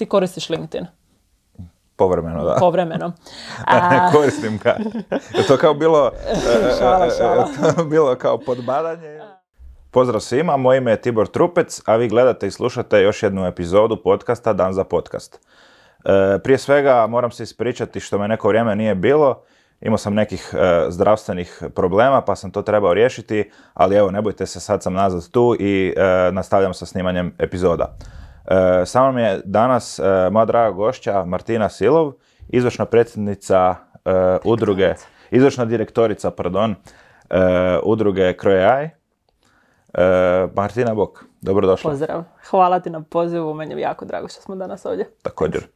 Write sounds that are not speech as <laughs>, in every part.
Ti koristiš LinkedIn? Povremeno, da. Povremeno. <laughs> Da, ne koristim ga. Je to kao bilo, <laughs> Šala, e, šala. <laughs> to bilo kao podbadanje. Pozdrav svima, moje ime je Tibor Trupec, a vi gledate i slušate još jednu epizodu podcasta Dan za podcast. E, prije svega moram se ispričati što me neko vrijeme nije bilo. Imao sam nekih e, zdravstvenih problema pa sam to trebao riješiti, ali evo ne bojte se, sad sam nazad tu i e, nastavljam sa snimanjem epizoda. E, sa mnom je danas e, moja draga gošća Martina Silov, izvršna predsjednica e, udruge, izvršna direktorica, pardon, udruge Krojaj. Martina Bok, dobrodošla. Pozdrav. Hvala ti na pozivu, meni je jako drago što smo danas ovdje. Također.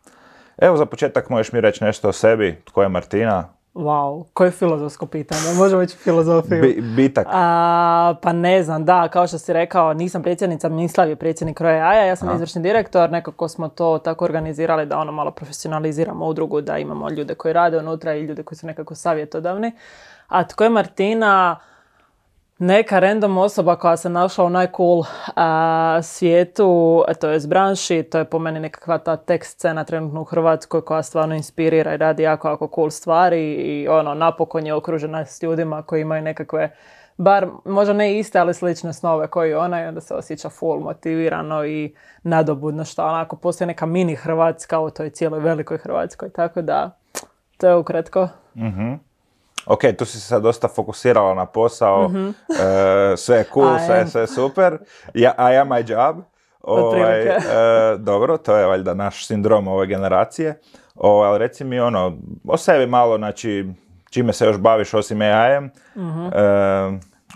Evo za početak možeš mi reći nešto o sebi, tko je Martina, Wow, koje filozofsko pitanje, možemo ići filozofiju. Bi- bitak. A, pa ne znam, da, kao što si rekao, nisam predsjednica, Mislav je predsjednik Roja Jaja, ja sam izvršni direktor, nekako smo to tako organizirali da ono malo profesionaliziramo udrugu, da imamo ljude koji rade unutra i ljude koji su nekako savjetodavni. A tko je Martina? Neka random osoba koja se našla u najcool a, svijetu, to je branši, to je po meni nekakva ta tech scena trenutno u Hrvatskoj koja stvarno inspirira i radi jako, jako cool stvari i ono, napokon je okružena s ljudima koji imaju nekakve, bar možda ne iste, ali slične snove koji ona i onda se osjeća full motivirano i nadobudno što onako postoji neka mini Hrvatska u toj cijeloj velikoj Hrvatskoj, tako da to je ukratko. Ok, tu si se sad dosta fokusirala na posao, e, sve je cool, sve, je super, ja, I am my job. Ovaj, e, dobro, to je valjda naš sindrom ove generacije. Ovaj, ali reci mi ono, o sebi malo, znači, čime se još baviš osim AI-em, e,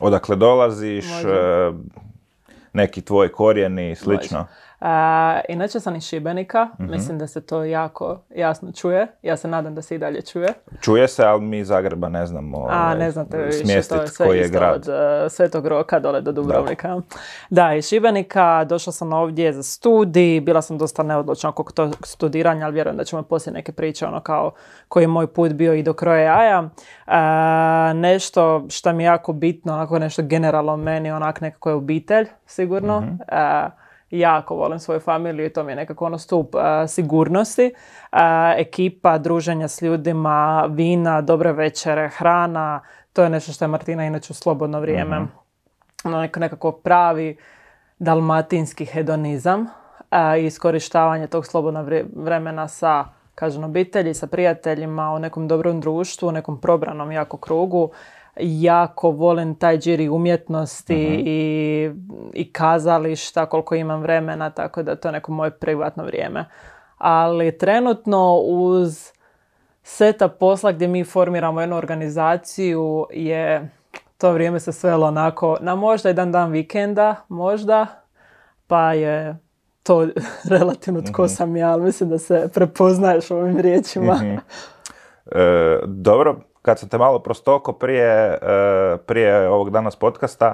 odakle dolaziš, neki tvoj korijeni i slično. A, inače sam iz Šibenika, mislim da se to jako jasno čuje. Ja se nadam da se i dalje čuje. Čuje se, ali mi iz Zagreba ne znamo A ovaj, ne znate više, to je sve koji je grad. od uh, Svetog Roka dole do Dubrovnika. Da, iz Šibenika, došla sam ovdje za studij, bila sam dosta neodlučna oko tog studiranja, ali vjerujem da ćemo poslije neke priče, ono kao koji je moj put bio i do kroja jaja. A, nešto što mi je jako bitno, onako nešto generalno meni, onak nekako je obitelj, sigurno. A, jako volim svoju familiju i to mi je nekako ono stup a, sigurnosti. A, ekipa, druženja s ljudima, vina, dobre večere, hrana, to je nešto što je Martina inače u slobodno vrijeme. Ono neko, nekako pravi dalmatinski hedonizam a, i iskorištavanje tog slobodnog vre- vremena sa kažem, obitelji, sa prijateljima, u nekom dobrom društvu, u nekom probranom jako krugu. Jako volim taj džiri umjetnosti i, i kazališta koliko imam vremena, tako da to je neko moje privatno vrijeme. Ali trenutno uz seta posla gdje mi formiramo jednu organizaciju je to vrijeme se svelo onako na možda jedan dan vikenda, možda, pa je to <laughs> relativno tko sam ja, ali mislim da se prepoznaješ ovim riječima. E, dobro, kad sam te malo prostoko prije, e, prije ovog danas podcasta,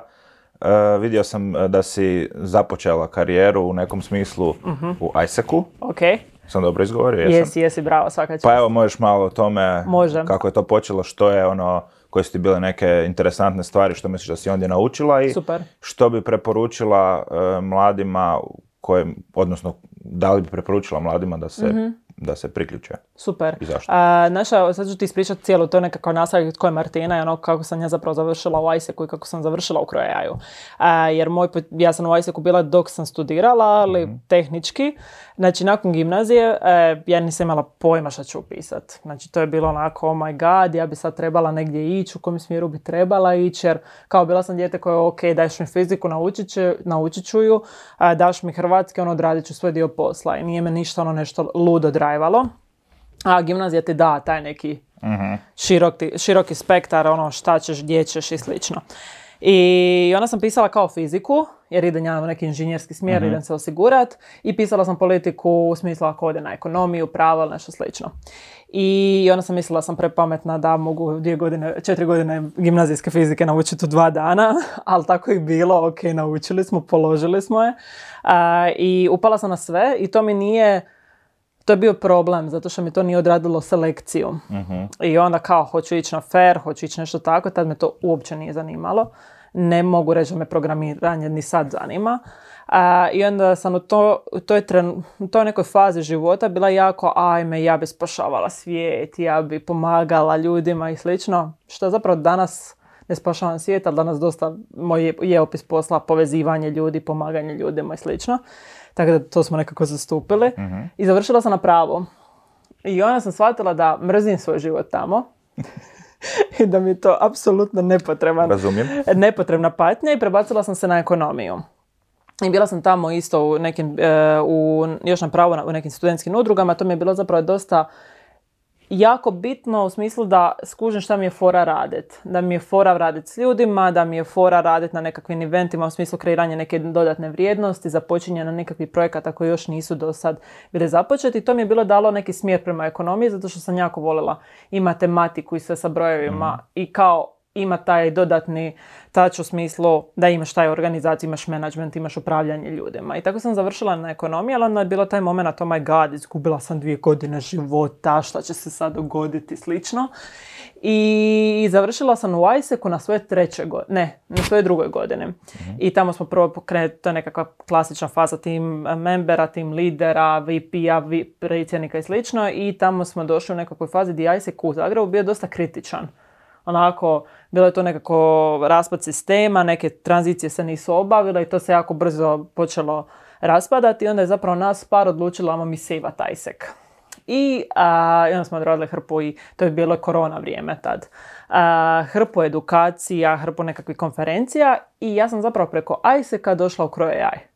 e, vidio sam da si započela karijeru u nekom smislu u ISEC-u. Ok, Sam dobro izgovorio, jesam? jesi, jesi, bravo, svaka čast. Pa evo, možeš malo o tome kako je to počelo, što je ono, koje su ti bile neke interesantne stvari, što misliš da si ondje naučila i Super. što bi preporučila e, mladima, koje, odnosno da li bi preporučila mladima da se, Mhm. Da se priključe? Super. I zašto? A, naša, sad ću ti ispričati cijelu to nekako nastavak tko je Martina i ono kako sam ja zapravo završila u ISEC-u i kako sam završila u Krojaju. A, jer moj, ja sam u ISEC-u bila dok sam studirala, ali tehnički. Znači, nakon gimnazije e, ja nisam imala pojma šta ću upisat. Znači, to je bilo onako, oh my god, ja bi sad trebala negdje ići, u kojem smjeru bi trebala ići, jer kao bila sam dijete koje, ok, daješ mi fiziku, naučit, će, naučit ću ju, a, daš mi hrvatski, ono, odradit ću svoj dio posla i nije me ništa ono nešto ludo drajvalo. A gimnazija ti da taj neki široki, široki spektar, ono šta ćeš, gdje ćeš i slično. I onda sam pisala kao fiziku, jer idem ja u neki inženjerski smjer, idem se osigurat. I pisala sam politiku u smislu ako ode na ekonomiju, pravo ili nešto slično. I onda sam mislila sam prepametna da mogu dvije godine, četiri godine gimnazijske fizike naučiti u dva dana, <laughs> ali tako i bilo, ok, naučili smo, položili smo je. A, I upala sam na sve i to mi nije, to je bio problem, zato što mi to nije odradilo selekciju. I onda kao, hoću ići na fair, hoću ići nešto tako, tad me to uopće nije zanimalo. Ne mogu reći da me programiranje ni sad zanima. A, I onda sam u, to, u, toj tren, u toj nekoj fazi života bila jako ajme, ja bi spašavala svijet, ja bi pomagala ljudima i slično. Što zapravo danas ne spašavam svijet, ali danas dosta moj je opis posla povezivanje ljudi, pomaganje ljudima i slično. Tako da to smo nekako zastupili. Mhm. I završila sam na pravo. I onda sam shvatila da mrzim svoj život tamo. <laughs> I da mi je to apsolutno nepotreban, Razumijem. nepotrebna patnja i prebacila sam se na ekonomiju. I bila sam tamo isto u nekim, e, u, još na pravo u nekim studentskim udrugama, to mi je bilo zapravo dosta jako bitno u smislu da skužim šta mi je fora radit. Da mi je fora radit s ljudima, da mi je fora radit na nekakvim eventima u smislu kreiranja neke dodatne vrijednosti, započinjanja nekakvih projekata koji još nisu do sad bili započeti. To mi je bilo dalo neki smjer prema ekonomiji zato što sam jako voljela i matematiku i sve sa brojevima i kao ima taj dodatni tač u smislu da imaš taj organizaciju, imaš management, imaš upravljanje ljudima. I tako sam završila na ekonomiji, ali onda je bilo taj moment, oh my god, izgubila sam dvije godine života, šta će se sad dogoditi, slično. I završila sam u ISEC-u na svoje treće godine, ne, na svoje drugoj godine. I tamo smo prvo pokrenuli, to je nekakva klasična faza tim membera, tim lidera, VP-a, vi- predsjednika i slično. I tamo smo došli u nekakvoj fazi gdje ISEC u Zagrebu bio dosta kritičan onako, bilo je to nekako raspad sistema, neke tranzicije se nisu obavile i to se jako brzo počelo raspadati i onda je zapravo nas par odlučilo, ajmo mi sejvat ISEC. I, a, i onda smo odradili hrpu i to je bilo korona vrijeme tad. A, hrpu edukacija, hrpu nekakvih konferencija i ja sam zapravo preko ISEC-a došla u AI.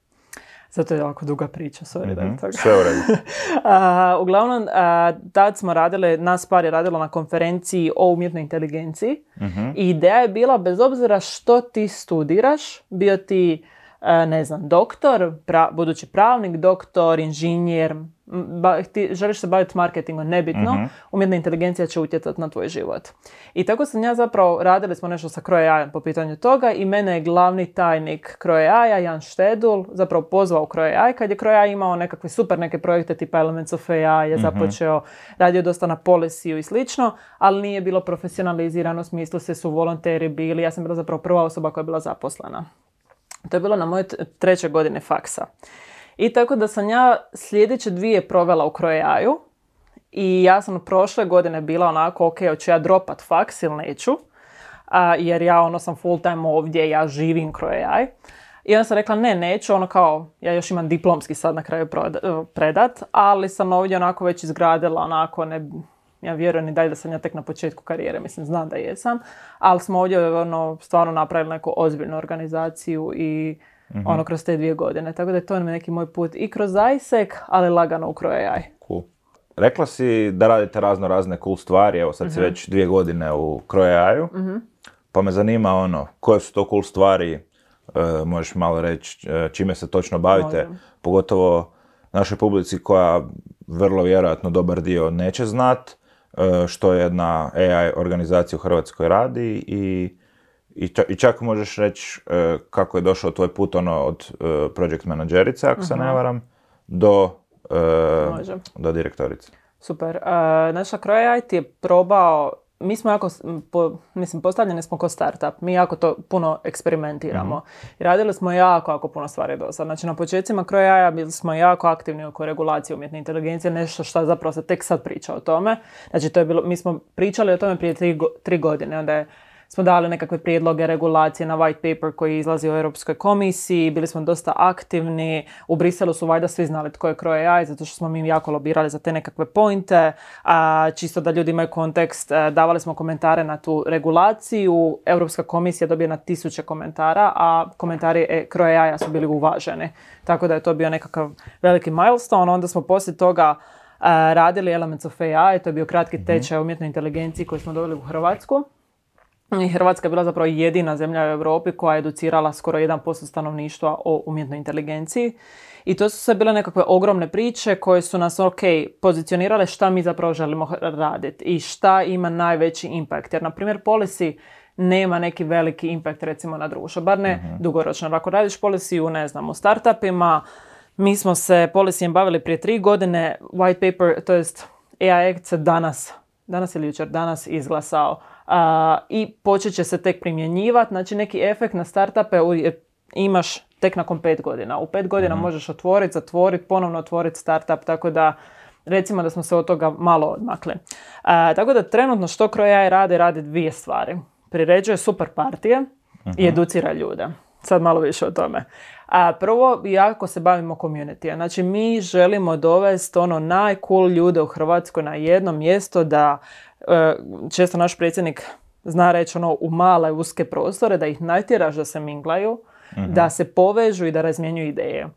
Zato je jako duga priča, sorry da je toga. Sve u redu. <laughs> A, uglavnom, a, tad smo radili, nas par je radilo na konferenciji o umjetnoj inteligenciji i ideja je bila, bez obzira što ti studiraš, bio ti, ne znam, doktor, pra- budući pravnik, doktor, inženjer, ba- ti želiš se baviti marketingom, nebitno, umjetna inteligencija će utjecati na tvoj život. I tako sam ja zapravo, radili smo nešto sa AI po pitanju toga i mene je glavni tajnik AI, Jan Štedul, zapravo pozvao AI kad je Crow AI imao nekakve super neke projekte tipa Elements of AI, je započeo, radio dosta na policiju i slično, ali nije bilo profesionalizirano u smislu se su volonteri bili, ja sam bila zapravo prva osoba koja je bila zaposlena. To je bilo na moje treće godine faksa. I tako da sam ja sljedeće dvije provela u Crow i ja sam prošle godine bila onako, ok, hoću ja dropat faks ili neću, a, jer ja ono sam full time ovdje, ja živim Crow AI. I onda sam rekla ne, neću, ono kao, ja još imam diplomski sad na kraju proda- predat, ali sam ovdje onako već izgradila onako, ne, ja vjerujem i dalje da sam ja tek na početku karijere, mislim, znam da jesam, ali smo ovdje ono, stvarno napravili neku ozbiljnu organizaciju i ono kroz te dvije godine. Tako da je to neki moj put i kroz ISEC, ali lagano u AI. Cool. Rekla si da radite razno razne cool stvari, evo sad si već dvije godine u Crow pa me zanima ono, koje su to cool stvari, e, možeš malo reći e, čime se točno bavite, Može. pogotovo našoj publici koja vrlo vjerojatno dobar dio neće znat, e, što jedna AI organizacija u Hrvatskoj radi i, i, ča- i čak možeš reći e, kako je došao tvoj put ono od e, project menadžerice, ako se ne varam, do, e, do direktorice. Super. Naša Crow IT je probao, mi smo jako, po, mislim, postavljeni smo kao startup, mi jako to puno eksperimentiramo. I radili smo jako, jako puno stvari do sad. Znači, na početcima Crow AI bili smo jako aktivni oko regulacije umjetne inteligencije, nešto što zapravo se tek sad priča o tome. Znači, to je bilo, mi smo pričali o tome prije tri, tri godine, onda je smo dali nekakve prijedloge regulacije na white paper koji izlazi u Europskoj komisiji, bili smo dosta aktivni, u Briselu su valjda svi znali tko je Crow AI, zato što smo mi jako lobirali za te nekakve pointe, a čisto da ljudi imaju kontekst, e, davali smo komentare na tu regulaciju, Europska komisija dobije na tisuće komentara, a komentari e, Crow AI su bili uvaženi, tako da je to bio nekakav veliki milestone, onda smo poslije toga e, radili Elements of AI, to je bio kratki tečaj o umjetnoj inteligenciji koji smo doveli u Hrvatsku. Hrvatska je bila zapravo jedina zemlja u Europi koja je educirala skoro 1% stanovništva o umjetnoj inteligenciji. I to su sve bile nekakve ogromne priče koje su nas, ok, pozicionirale šta mi zapravo želimo raditi i šta ima najveći impact. Jer, na primjer, policy nema neki veliki impact recimo na društvo, bar ne dugoročno. Jer Ako radiš policy u, ne znam, u startupima, mi smo se policijem bavili prije tri godine, white paper, to jest AI Act se danas, danas ili jučer, danas izglasao i počet će se tek primjenjivati. Znači neki efekt na startupe imaš tek nakon pet godina. U pet godina možeš otvoriti, zatvoriti, ponovno otvoriti startup, tako da recimo da smo se od toga malo odmakli. tako da trenutno što Crow radi, radi dvije stvari. Priređuje super partije i educira ljude. Sad malo više o tome. A prvo, jako se bavimo community. Znači, mi želimo dovesti ono najcool ljude u Hrvatskoj na jedno mjesto da često naš predsjednik zna reći ono u male uske prostore, da ih natjeraš da se minglaju, da se povežu i da razmjenjuju ideje.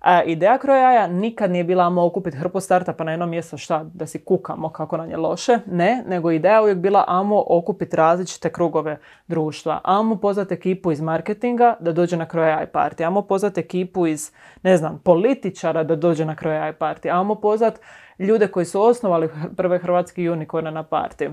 A ideja krojaja nikad nije bila amo okupiti hrpu startupa na jedno mjesto šta, da si kukamo kako nam je loše. Ne, nego ideja uvijek bila amo okupiti različite krugove društva. Amo pozvati ekipu iz marketinga da dođe na krojaj party. Amo pozvati ekipu iz, ne znam, političara da dođe na krojaj party. Amo pozvati ljude koji su osnovali prve hrvatski unikorne na party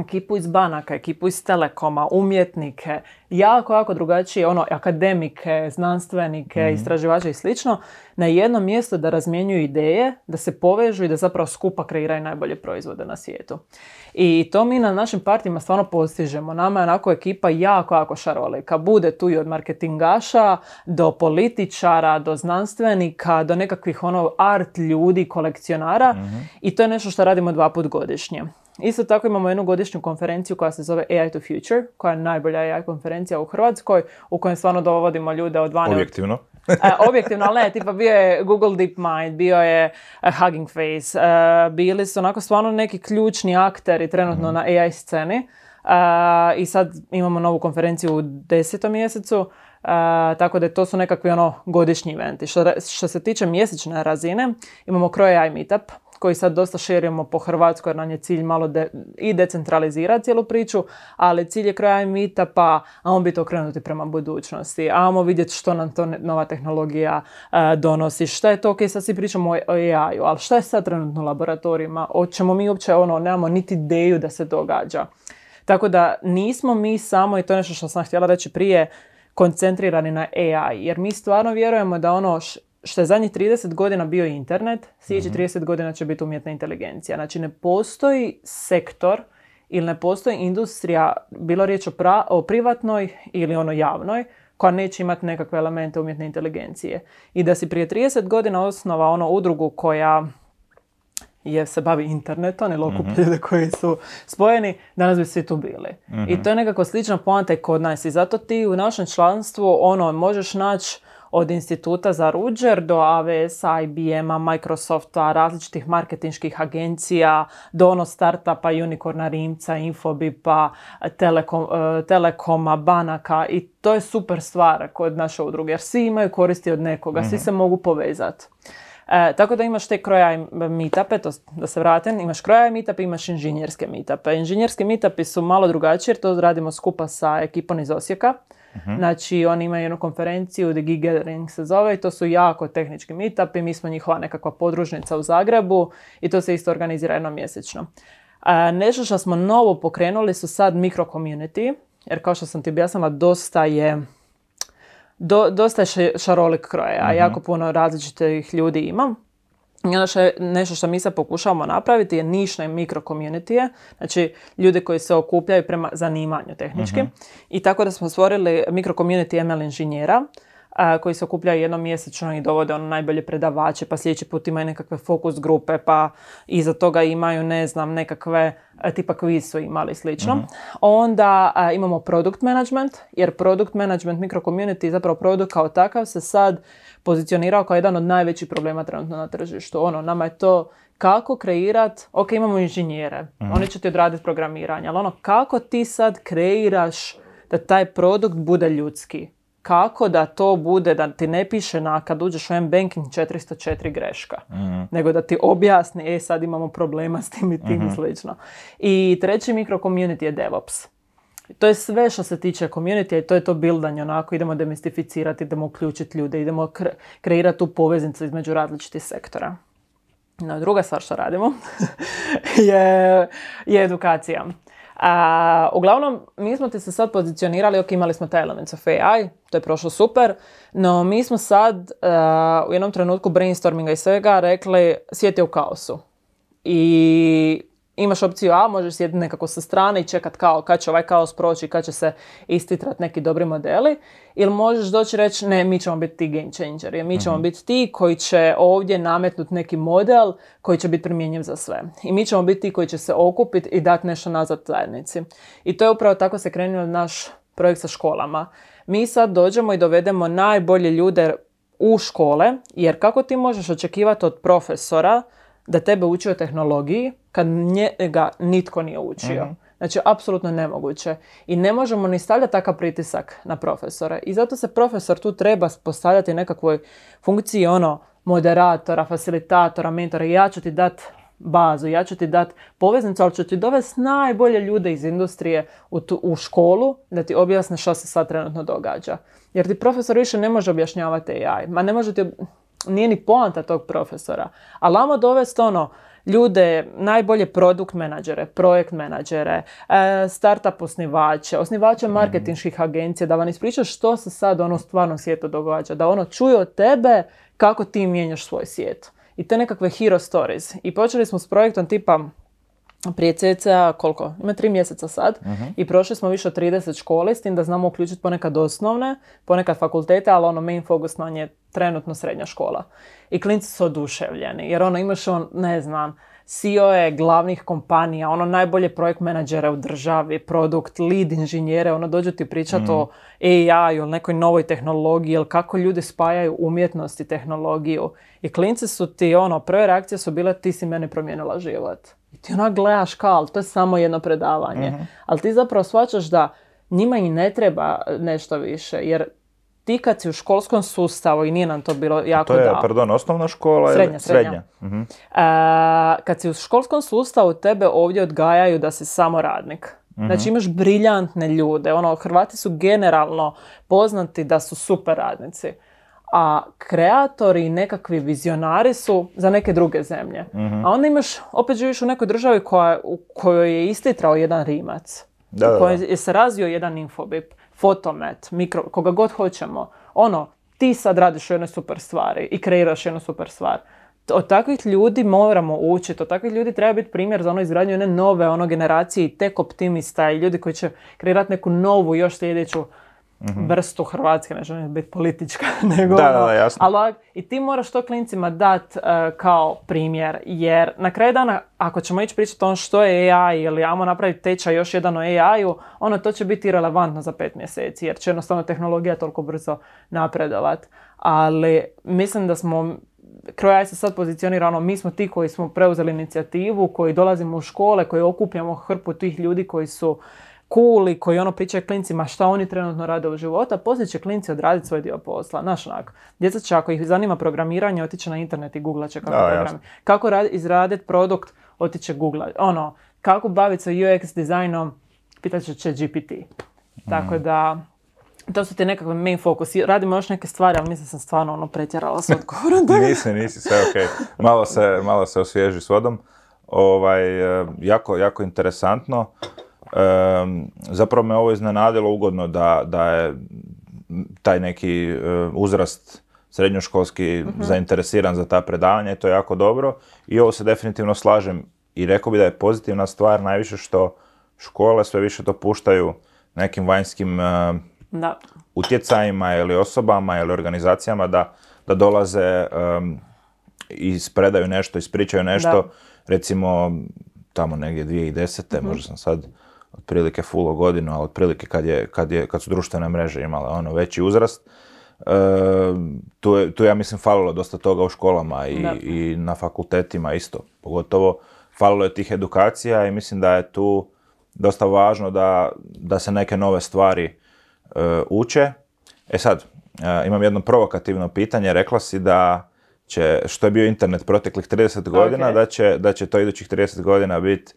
ekipu iz banaka, ekipu iz telekoma, umjetnike, jako, jako drugačije, ono, akademike, znanstvenike, mm istraživače i slično, na jedno mjesto da razmjenjuju ideje, da se povežu i da zapravo skupa kreiraju najbolje proizvode na svijetu. I to mi na našim partijima stvarno postižemo. Nama je onako ekipa jako, jako šarolika. Bude tu i od marketingaša do političara, do znanstvenika, do nekakvih ono art ljudi, kolekcionara. Mhm. I to je nešto što radimo dva put godišnje. Isto tako imamo jednu godišnju konferenciju koja se zove AI to Future, koja je najbolja AI konferencija u Hrvatskoj, u kojoj stvarno dovodimo ljude od vani. Objektivno. <laughs> e, objektivno, ali ne, tipa bio je Google DeepMind, bio je uh, Hugging Face, uh, bili su onako stvarno neki ključni akteri trenutno mm na AI sceni. I sad imamo novu konferenciju u desetom mjesecu, tako da to su nekakvi ono godišnji eventi. Što, što se tiče mjesečne razine, imamo Crow AI Meetup, koji sad dosta širimo po Hrvatskoj jer nam je cilj malo de, i decentralizirati cijelu priču, ali cilj je kraja mita pa ajmo biti okrenuti prema budućnosti, ajmo vidjeti što nam to nova tehnologija uh, donosi, šta je to, ok, sad svi pričamo o AI-u, ali šta je sad trenutno u laboratorijima, hoćemo mi uopće ono, nemamo niti ideju da se događa. Tako da nismo mi samo, i to je nešto što sam htjela reći prije, koncentrirani na AI, jer mi stvarno vjerujemo da ono što je zadnjih 30 godina bio internet, sljedećih mm 30 godina će biti umjetna inteligencija. Znači ne postoji sektor ili ne postoji industrija, bilo riječ o, o privatnoj ili ono javnoj, koja neće imati nekakve elemente umjetne inteligencije. I da si prije 30 godina osnova ono udrugu koja je se bavi internetom ili okuplja mm ljude koji su spojeni, danas bi svi tu bili. I mhm. to je nekako slična poanta i kod nas. I zato ti u našem članstvu ono, možeš naći od instituta za Ruđer do AWS, IBM-a, Microsofta, različitih marketinških agencija, do ono startupa, unicorna Rimca, Infobipa, Telekom, e, Telekoma, banaka i to je super stvar kod naše udruge jer svi imaju koristi od nekoga, svi mhm. se mogu povezati. E, tako da imaš te kroja meetupe, to da se vratim, imaš kroja meetupe, imaš inženjerske meetupe. Inženjerske meetupi su malo drugačije jer to radimo skupa sa ekipom iz Osijeka. Uh-huh. Znači, oni imaju jednu konferenciju, The Gig Gathering se zove i to su jako tehnički meetupi. Mi smo njihova nekakva podružnica u Zagrebu i to se isto organizira jednom mjesečno. A, nešto što smo novo pokrenuli su sad mikro community, jer kao što sam ti objasnila, dosta je do, dosta je šarolik kroja, a mhm. jako puno različitih ljudi imam. I ono što je nešto što mi sad pokušavamo napraviti je nišne mikro community znači ljudi koji se okupljaju prema zanimanju tehnički. Mhm. I tako da smo stvorili mikro community ML inženjera koji se okupljaju jednom mjesečno i dovode ono najbolje predavače, pa sljedeći put imaju nekakve fokus grupe, pa iza toga imaju, ne znam, nekakve tipa quiz su imali slično. Mhm. Onda imamo product management, jer product management mikro community, zapravo produkt kao takav se sad pozicionirao kao jedan od najvećih problema trenutno na tržištu. Ono, nama je to kako kreirat, ok, imamo inženjere, mm oni će ti odraditi programiranje, ali ono, kako ti sad kreiraš da taj produkt bude ljudski? Kako da to bude, da ti ne piše na kad uđeš u M-Banking 404 greška, mhm. nego da ti objasni, e sad imamo problema s tim i tim i mhm. slično. I treći mikro community je DevOps. To je sve što se tiče community i to je to buildanje, onako idemo demistificirati, idemo uključiti ljude, idemo kreirati tu poveznicu između različitih sektora. No, druga stvar što radimo <laughs> je, je edukacija. A, uglavnom, mi smo ti se sad pozicionirali, ok, imali smo taj Elements of AI, to je prošlo super, no mi smo sad u jednom trenutku brainstorminga i svega rekli svijet je u kaosu. I imaš opciju A, možeš sjediti nekako sa strane i čekat kao kad će ovaj kaos proći, kad će se istitrat neki dobri modeli. Ili možeš doći reći ne, mi ćemo biti ti game changeri, mi ćemo biti ti koji će ovdje nametnuti neki model koji će biti primjenjiv za sve. I mi ćemo biti ti koji će se okupiti i dati nešto nazad zajednici. I to je upravo tako se krenuo naš projekt sa školama. Mi sad dođemo i dovedemo najbolje ljude u škole, jer kako ti možeš očekivati od profesora da tebe uči o tehnologiji kad njega nitko nije učio. mm Znači, apsolutno nemoguće. I ne možemo ni stavljati takav pritisak na profesora. I zato se profesor tu treba postavljati nekakvoj funkciji ono moderatora, facilitatora, mentora. Ja ću ti dati bazu, ja ću ti dati poveznicu, ali ću ti dovesti najbolje ljude iz industrije u, tu, u školu da ti objasne što se sad trenutno događa. Jer ti profesor više ne može objašnjavati AI. Ma ne može ti, nije ni poanta tog profesora. Ali lamo dovesti ono, ljude, najbolje produkt menadžere, projekt menadžere, e, startup osnivače, osnivače mhm. marketinških agencija, da vam ispriča što se sad ono u stvarnom svijetu događa, da ono čuje od tebe kako ti mijenjaš svoj svijet. I te nekakve hero stories. I počeli smo s projektom tipa prije cca koliko? Ima tri mjeseca sad mhm. i prošli smo više od 30 škole s tim da znamo uključiti ponekad osnovne, ponekad fakultete, ali ono main focus nam je trenutno srednja škola. I klinci su oduševljeni jer ono imaš on, ne znam, CEO je glavnih kompanija, ono najbolje projekt menadžere u državi, produkt, lead inženjere, ono dođu ti pričati mm. o AI ili nekoj novoj tehnologiji ili kako ljudi spajaju umjetnost i tehnologiju. I klinci su ti, ono, prve reakcije su bile ti si meni promijenila život. I ti onak gledaš kao, to je samo jedno predavanje. mm Ali ti zapravo shvaćaš da njima i ne treba nešto više, jer ti kad si u školskom sustavu, i nije nam to bilo jako To je, pardon, osnovna škola srednja, srednja. Mhm. kad si u školskom sustavu, tebe ovdje odgajaju da si samo radnik. Mhm. Znači imaš briljantne ljude. Ono, Hrvati su generalno poznati da su super radnici. A kreatori i nekakvi vizionari su za neke druge zemlje. Mhm. A onda imaš, opet živiš u nekoj državi koja, u kojoj je istitrao jedan rimac. Da, u kojoj je se razvio jedan infobip fotomet, mikro, koga god hoćemo. Ono, ti sad radiš jednoj super stvari i kreiraš jednu super stvar. Od takvih ljudi moramo učiti, od takvih ljudi treba biti primjer za ono izgradnju jedne nove ono generacije i tek optimista i ljudi koji će kreirati neku novu, još sljedeću mm vrstu Hrvatske, ne želim biti politička, <laughs> nego da, da, ono, jasno. Ali i ti moraš to klincima dati e, kao primjer, jer na kraju dana, ako ćemo ići pričati o što je AI ili ajmo napraviti tečaj još jedan o AI-u, ono to će biti relevantno za pet mjeseci, jer će jednostavno tehnologija toliko brzo napredovat. Ali mislim da smo Kroj se sad pozicionira ono, mi smo ti koji smo preuzeli inicijativu, koji dolazimo u škole, koji okupljamo hrpu tih ljudi koji su cool i koji ono pričaju klincima šta oni trenutno rade u životu, a poslije će klinci odraditi svoj dio posla. Znaš onak, djeca će ako ih zanima programiranje, otići na internet i googlat će kako programi. Kako izraditi produkt, otiće googlat. Ono, kako baviti se UX dizajnom, pitat će GPT. Tako mm. da, to su ti nekakve main focus. Radimo još neke stvari, ali mislim da sam stvarno ono pretjerala s odgovorom. <laughs> nisi, nisi, sve ok. Malo se, malo se osvježi s vodom. Ovaj, eh, jako, jako interesantno zapravo me ovo iznenadilo ugodno da, da je taj neki uh, uzrast srednjoškolski uh zainteresiran za ta predavanja i to je jako dobro i ovo se definitivno slažem i rekao bi da je pozitivna stvar najviše što škole sve više dopuštaju nekim vanjskim uh, da. utjecajima ili osobama ili organizacijama da, da dolaze um, i ispredaju nešto, ispričaju nešto, recimo tamo negdje 2010. uh možda sam sad otprilike full godinu, ali otprilike kad, je, kad, je, kad su društvene mreže imale ono veći uzrast, e, tu, je, tu ja mislim falilo dosta toga u školama i, i na fakultetima isto. Pogotovo falilo je tih edukacija i mislim da je tu dosta važno da, da se neke nove stvari e, uče. E sad, e, imam jedno provokativno pitanje. Rekla si da će, što je bio internet proteklih 30 godina, da, će, da će to idućih 30 godina biti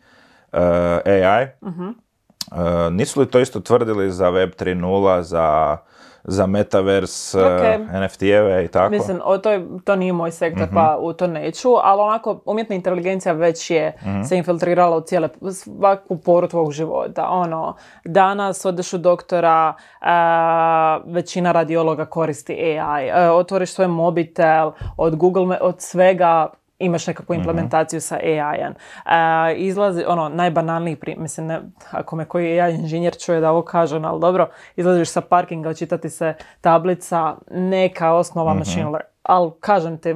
AI. uh E, nisu li to isto tvrdili za Web 3.0, za, za Metaverse, okay. NFT-eve i tako? Mislim, o, to, je, to nije moj sektor, mm pa u to neću, ali onako, umjetna inteligencija već je mm se infiltrirala u cijele, svaku poru tvog života. Ono, danas odeš u doktora, uh, većina radiologa koristi AI, uh, otvoriš svoj mobitel, od Google, od svega imaš nekakvu implementaciju sa AI-em. E, izlazi, ono, najbanalniji primjer, mislim, ne, ako me koji AI inženjer čuje da ovo kažem, ali dobro, izlaziš sa parkinga, očitati se tablica, neka osnova machine learning. Ali, kažem ti,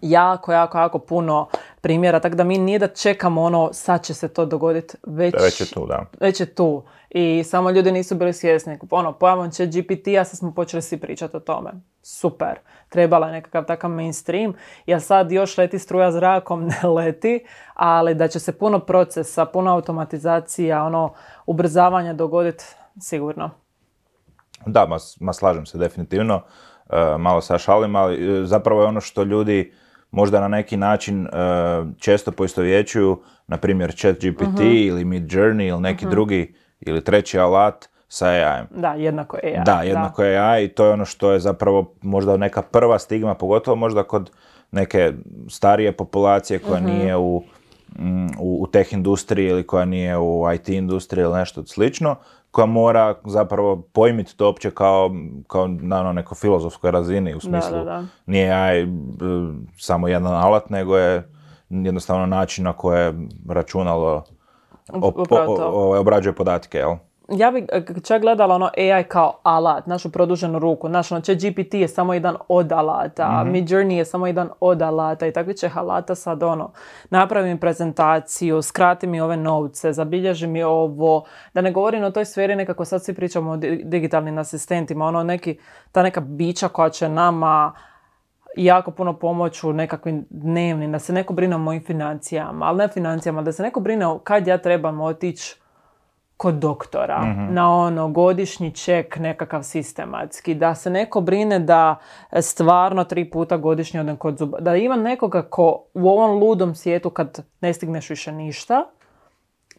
jako, jako, jako puno primjera, tako da mi nije da čekamo ono sad će se to dogoditi, već, Već je tu, da. već je tu. I samo ljudi nisu bili svjesni. Ono, pojavom će GPT-a sad smo počeli svi pričati o tome. Super. Trebala je nekakav takav mainstream. Jer sad još leti struja zrakom, <laughs> ne leti, ali da će se puno procesa, puno automatizacija, ono, ubrzavanja dogoditi sigurno. Da, ma, ma slažem se definitivno. E, malo sa šalim, ali e, zapravo je ono što ljudi možda na neki način e, često poistovjećuju, na primjer ChatGPT ili Mid Journey ili neki drugi ili treći alat sa AI-em. Da, jednako AI. Da, jednako je AI i to je ono što je zapravo možda neka prva stigma, pogotovo možda kod neke starije populacije koja nije u, mm, u, u teh industriji ili koja nije u IT industriji ili nešto slično, koja mora zapravo pojmiti to opće kao, kao na ono nekoj filozofskoj razini, u smislu da, da. nije AI e, samo jedan alat, nego je jednostavno način na koje računalo op- Upravo o- to. o- obrađuje podatke, jel? Ja bi e, čak gledala ono AI kao alat, našu produženu ruku. Znaš, ono, GPT je samo jedan od alata, Mhm. Mid Journey je samo jedan od alata i takvi će alata sad ono, napravi mi prezentaciju, skrati mi ove novce, zabilježi mi ovo, da ne govorim o toj sferi nekako sad svi pričamo o di- digitalnim asistentima, ono neki, ta neka bića koja će nama jako puno pomoć u nekakvim dnevnim, da se neko brine o mojim financijama, ali ne financijama, da se neko brine o kad ja trebam otići kod doktora na ono godišnji ček nekakav sistematski, da se neko brine da stvarno tri puta godišnje odem kod zuba, da ima nekoga ko u ovom ludom svijetu kad ne stigneš više ništa,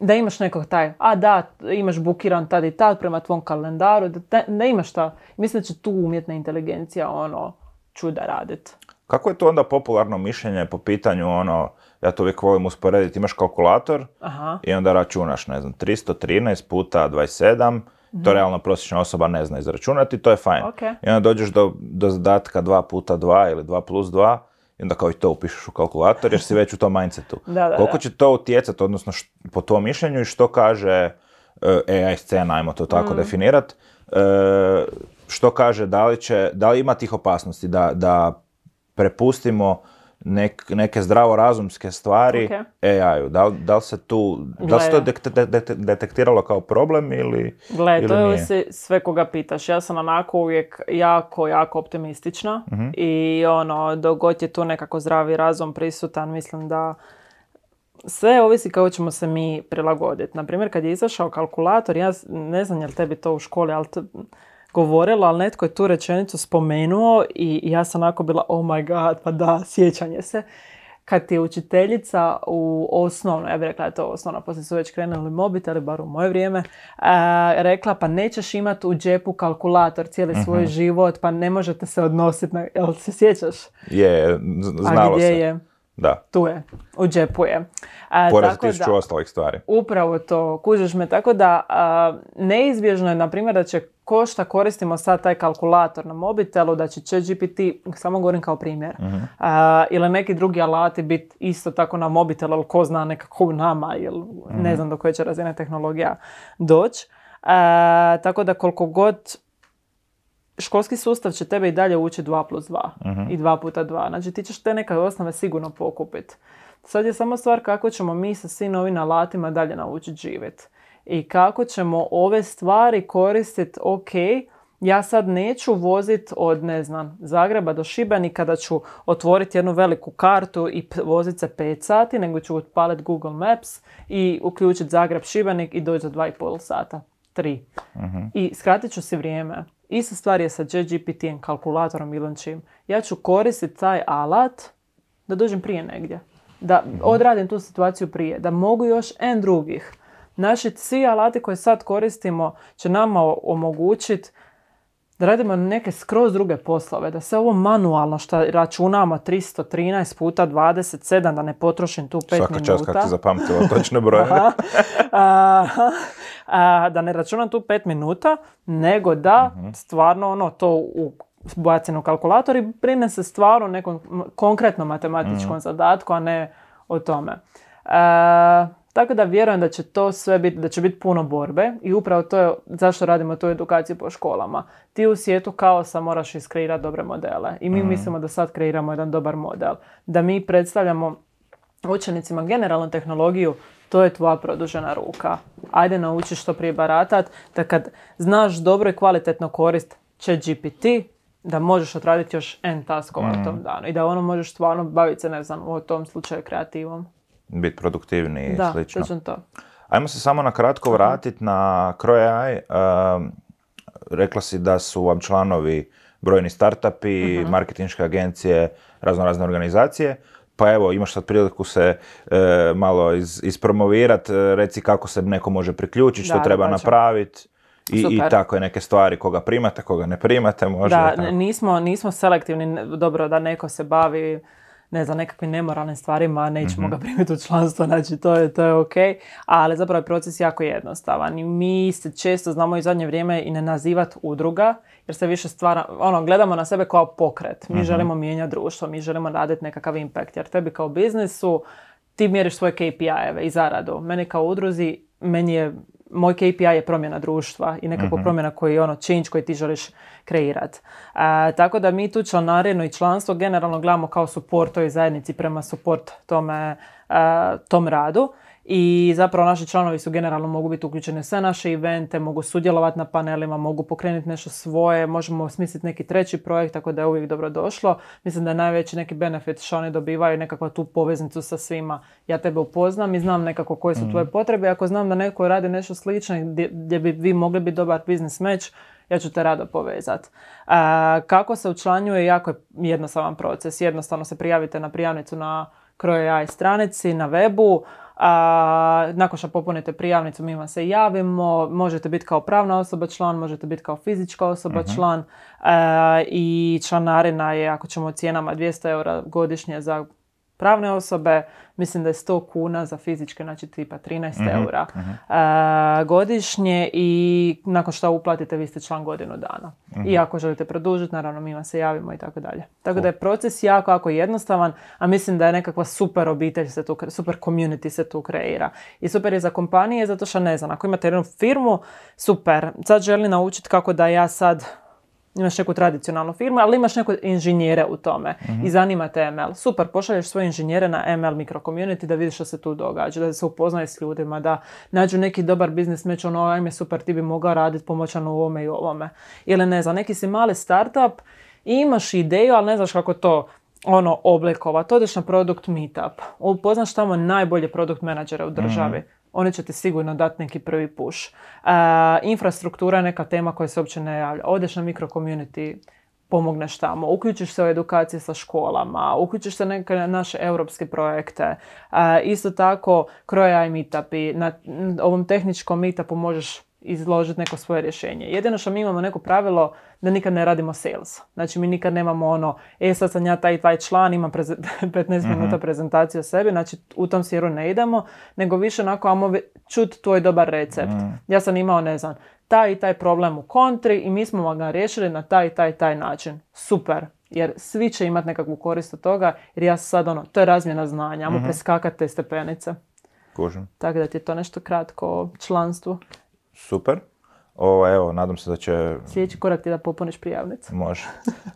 da imaš nekog taj, a da, imaš bukiran tad i tad prema tvom kalendaru, da, te- da imaš ta, mislim da će tu umjetna inteligencija ono čuda radit. Kako je to onda popularno mišljenje po pitanju ono, ja to uvijek volim usporediti, imaš kalkulator Aha. i onda računaš, ne znam, 313 puta 27, to realno prosječna osoba ne zna izračunati, to je fajn. Ok. I onda dođeš do, do zadatka 2 puta 2 ili 2 plus 2 i onda kao i to upišeš u kalkulator jer si već u tom <laughs> mindsetu. Da, da, Koliko će to utjecati, odnosno po tom mišljenju i što kaže e, AI scena, ajmo to Mm. tako definirat, e, što kaže, da li, će, da li ima tih opasnosti da, da prepustimo nek- neke zdravorazumske stvari Ok. AI-u? Da, li- da li se tu, da li se to de- de- detektiralo kao problem ili, Gle, ili to je se- sve koga pitaš. Ja sam onako uvijek jako, jako optimistična Mhm. i ono, dok god je tu nekako zdravi razum prisutan, mislim da sve ovisi kako ćemo se mi prilagoditi. Naprimjer, kad je izašao kalkulator, ja ne znam je li tebi to u školi, ali to govorila, ali netko je tu rečenicu spomenuo i ja sam onako bila, oh my god, pa da, sjećanje se. Kad ti je učiteljica u osnovno, ja bih rekla da je to osnovno, poslije su već krenuli mobiteli, bar u moje vrijeme, a, rekla pa nećeš imati u džepu kalkulator cijeli svoj život, pa ne možete se odnositi na, jel se sjećaš? je, A znalo gdje se. je? Da, Tu je, u džepu je. A, pored tako tisuću da- ostalih stvari. Upravo to, kužiš me, tako da a, neizbježno je, na primjer, da će ko šta koristimo sad taj kalkulator na mobitelu, da će ChatGPT, samo govorim kao primjer, a, ili neki drugi alati biti isto tako na mobitelu, ali ko zna nekako nama, ili ne znam do koje će razine tehnologija doći. Tako da koliko god školski sustav će tebe i dalje učiti 2 plus 2 i 2 puta 2. Znači ti ćeš te neke osnove sigurno pokupiti. Sad je samo stvar kako ćemo mi sa svim ovim alatima dalje naučiti živjeti. I kako ćemo ove stvari koristiti, ok, ja sad neću voziti od, ne znam, Zagreba do Šibenika da ću otvoriti jednu veliku kartu i voziti se 5 sati, nego ću otpaliti Google Maps i uključiti Zagreb Šibenik i doći za 2,5 sata. 3. I skratit ću si vrijeme. Ista stvar je sa ChatGPT-em, kalkulatorom ili čim. Ja ću koristiti taj alat da dođem prije negdje. Da odradim tu situaciju prije. Da mogu još N drugih. Naši svi alati koje sad koristimo će nama omogućiti da radimo neke skroz druge poslove, da se ovo manualno što računamo 313 puta 27, da ne potrošim tu 5 Svaka minuta. čast kako ti zapamtila točne brojeve. Aha. <laughs> A, a, da ne računam tu pet minuta, nego da Mhm. stvarno ono to u bacen u kalkulator i brine se stvarno nekom konkretnom matematičkom zadatku, a ne o tome. Tako da vjerujem da će to sve biti, da će biti puno borbe i upravo to je zašto radimo tu edukaciju po školama. Ti u svijetu kaosa moraš iskreirati dobre modele i mi mislimo da sad kreiramo jedan dobar model. Da mi predstavljamo učenicima generalnu tehnologiju, to je tvoja produžena ruka. Ajde nauči što prije baratat, da kad znaš dobro i kvalitetno korist će GPT, da možeš odraditi još N taskova u tom danu i da ono možeš stvarno baviti se, ne znam, u tom slučaju kreativom. Biti produktivniji i Da, slično. točno to. Ajmo se samo na kratko vratiti na Crow AI. Um, rekla si da su vam članovi brojni startupi, Mhm. marketinške agencije, razno razne organizacije. Pa evo, imaš sad priliku se e, malo iz, ispromovirat, e, reci kako se neko može priključiti, što Da, treba napraviti i, i tako je neke stvari, koga primate, koga ne primate, možda. Da, tako. nismo, nismo selektivni, dobro da neko se bavi ne znam, nekakvim nemoralnim stvarima, nećemo ga primiti u članstvo, znači to je, to je ok, ali zapravo je proces jako jednostavan i mi se često znamo i zadnje vrijeme i ne nazivati udruga, jer se više stvara, ono, gledamo na sebe kao pokret, mi želimo mijenjati društvo, mi želimo raditi nekakav impact, jer tebi kao biznisu ti mjeriš svoje KPI-eve i zaradu. Meni kao udruzi, meni je, moj KPI je promjena društva i nekako promjena koji je ono change koji ti želiš kreirati. tako da mi tu članarinu i članstvo generalno gledamo kao support toj zajednici prema support tome, a, tom radu. I zapravo naši članovi su generalno mogu biti uključeni u sve naše evente, mogu sudjelovati na panelima, mogu pokrenuti nešto svoje, možemo smisliti neki treći projekt, tako da je uvijek dobro došlo. Mislim da je najveći neki benefit što oni dobivaju nekakva tu poveznicu sa svima. Ja tebe upoznam i znam nekako koje su tvoje potrebe. Ako znam da neko radi nešto slično gdje, gdje bi vi mogli biti dobar biznis match, ja ću te rado povezati. kako se učlanjuje, jako je jednostavan proces. Jednostavno se prijavite na prijavnicu na Crow AI stranici, na webu. A, nakon što popunite prijavnicu, mi vam se javimo. Možete biti kao pravna osoba član, možete biti kao fizička osoba član. A, I članarina je, ako ćemo cijenama, 200 eura godišnje za pravne osobe, mislim da je 100 kuna za fizičke, znači tipa 13 eura a, godišnje i nakon što uplatite vi ste član godinu dana. I ako želite produžiti, naravno mi vam se javimo i tako dalje. Tako da je proces jako, jako jednostavan, a mislim da je nekakva super obitelj se tu, super community se tu kreira. I super je za kompanije zato što ne znam, ako imate jednu firmu, super, sad želi naučiti kako da ja sad imaš neku tradicionalnu firmu, ali imaš neko inženjere u tome i zanima te ML. Super, pošalješ svoje inženjere na ML mikro community da vidiš što se tu događa, da se upoznaje s ljudima, da nađu neki dobar biznis meč, ono, ajme super, ti bi mogao raditi pomoćano u ovome i ovome. Ili ne znam, neki si mali startup i imaš ideju, ali ne znaš kako to ono oblikovati. Odeš na produkt meetup, upoznaš tamo najbolje produkt menadžere u državi. Oni će ti sigurno dati neki prvi push. E, infrastruktura je neka tema koja se uopće ne javlja. Odeš na mikro community, pomogneš tamo, uključiš se u edukacije sa školama, uključiš se neke naše europske projekte. E, isto tako, Crow AI meetupi, na ovom tehničkom meetupu možeš izložiti neko svoje rješenje. Jedino što mi imamo neko pravilo da nikad ne radimo sales. Znači mi nikad nemamo ono, e sad sam ja taj taj član, imam preze- <laughs> 15 minuta prezentaciju o sebi, znači u tom smjeru ne idemo, nego više onako, amo čut tvoj dobar recept. Ja sam imao, ne znam, taj i taj problem u kontri i mi smo ga riješili na taj i taj taj način. Super. Jer svi će imati nekakvu korist od toga, jer ja sad ono, to je razmjena znanja, amo preskakati te stepenice. Kužim. Tako da ti je to nešto kratko o članstvu. Super. Ovo, evo, nadam se da će Sljedeći korak ti je da popuniš prijavnicu. Može.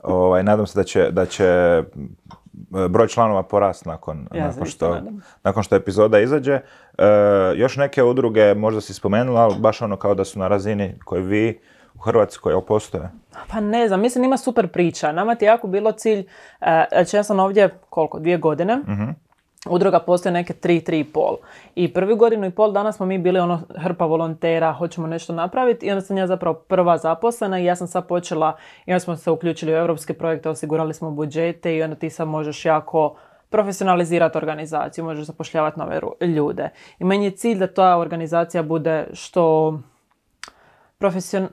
ovaj, nadam se da će, da će e, broj članova porast nakon, Ja nakon, što, nakon što epizoda izađe. E, još neke udruge možda si spomenula, ali baš ono kao da su na razini koje vi u Hrvatskoj jel postoje. Pa ne znam, mislim ima super priča. Nama ti je jako bilo cilj, e, znači ja sam ovdje koliko, dvije godine, udruga postoje neke tri, tri i pol. I prvi godinu i pol dana smo mi bili ono hrpa volontera, hoćemo nešto napraviti i onda sam ja zapravo prva zaposlena i ja sam sad počela, i onda smo se uključili u europske projekte, osigurali smo budžete i onda ti sad možeš jako profesionalizirati organizaciju, možeš zapošljavati nove ljude. I meni je cilj da ta organizacija bude što profesion...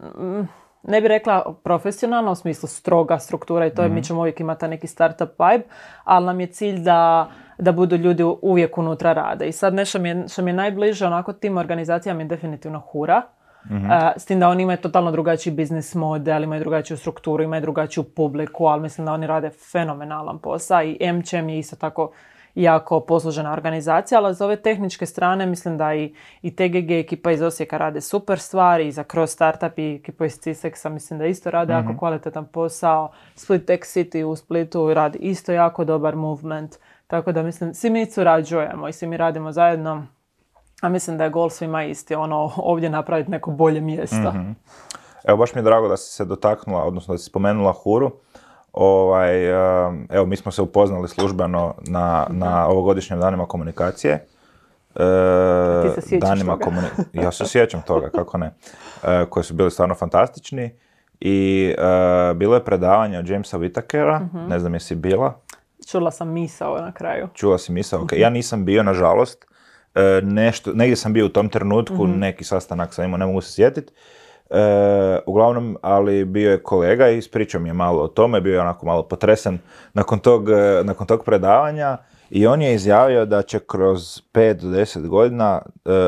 ne bi rekla profesionalno, u smislu stroga struktura i to je, mi ćemo uvijek imati neki startup vibe, ali nam je cilj da, da budu ljudi uvijek unutra rade. I sad nešto mi je, što mi je najbliže onako tim organizacijama je definitivno hura. s tim da oni imaju totalno drugačiji biznis model, imaju drugačiju strukturu, imaju drugačiju publiku, ali mislim da oni rade fenomenalan posao i MCM je isto tako jako poslužena organizacija, ali za ove tehničke strane mislim da i, i TGG ekipa iz Osijeka rade super stvari, i za Cross Startup i ekipa iz Cisexa mislim da isto rade jako kvalitetan posao. Split Tech City u Splitu radi isto jako dobar movement. Tako da mislim, svi mi surađujemo i svi mi radimo zajedno. A mislim da je gol svima isti, ono, ovdje napraviti neko bolje mjesto. Evo, baš mi je drago da si se dotaknula, odnosno da si spomenula Huru. Ovaj, evo, mi smo se upoznali službeno na, na ovogodišnjim danima komunikacije. E, Ti se danima toga? komuni- <laughs> Ja se sjećam toga, kako ne. E, koji su bili stvarno fantastični. I e, bilo je predavanje od Jamesa Whittakera, Mhm. ne znam jesi bila, Čula sam misao na kraju. čula si misao, ok, ja nisam bio nažalost, E, nešto, negdje sam bio u tom trenutku, neki sastanak sam imao, ne mogu se sjetiti. E, uglavnom, ali bio je kolega i ispričao mi je malo o tome, bio je onako malo potresen nakon tog, e, nakon tog predavanja i on je izjavio da će kroz 5 do 10 godina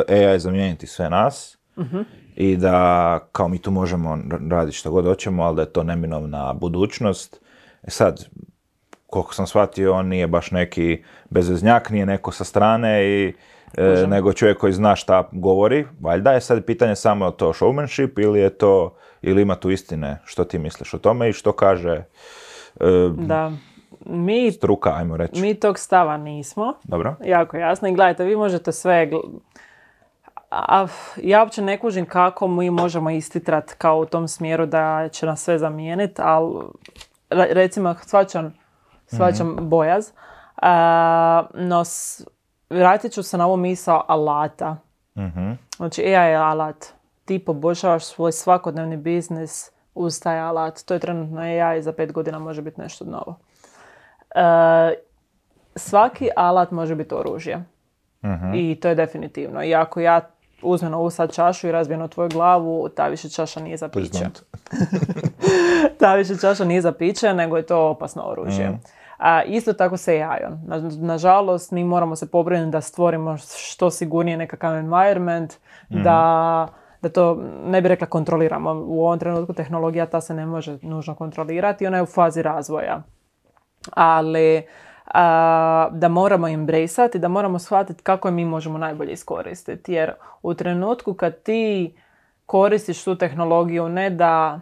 e, AI zamijeniti sve nas i da kao mi tu možemo raditi što god hoćemo, ali da je to neminovna budućnost. E sad, koliko sam shvatio, on nije baš neki bezveznjak, nije neko sa strane i e, nego čovjek koji zna šta govori. Valjda je sad pitanje samo to showmanship ili je to, ili ima tu istine. Što ti misliš o tome i što kaže e, Da. Mi, struka, ajmo reći. mi tog stava nismo. Dobro? Jako jasno. I gledajte, vi možete sve... A, ja uopće ne kužim kako mi možemo istitrat kao u tom smjeru da će nas sve zamijeniti, ali re- recimo shvaćam, shvaćam bojaz. A, no, s- vratit ću se na ovu misao alata. Mhm. Znači, AI je alat. Ti poboljšavaš svoj svakodnevni biznis uz taj alat. To je trenutno AI, za pet godina može biti nešto novo. E, svaki alat može biti oružje. I to je definitivno. I ako ja uzmem ovu sad čašu i razbijem u tvoju glavu, ta više čaša nije za piće. <laughs> <laughs> ta više čaša nije za piće, nego je to opasno oružje. A, isto tako se AI-om. Na, nažalost, mi moramo se pobrinuti da stvorimo što sigurnije nekakav environment, da, da to, ne bi rekla kontroliramo. U ovom trenutku tehnologija ta se ne može nužno kontrolirati, ona je u fazi razvoja. Ali a, da moramo embraceati, da moramo shvatiti kako je mi možemo najbolje iskoristiti. Jer u trenutku kad ti koristiš tu tehnologiju ne da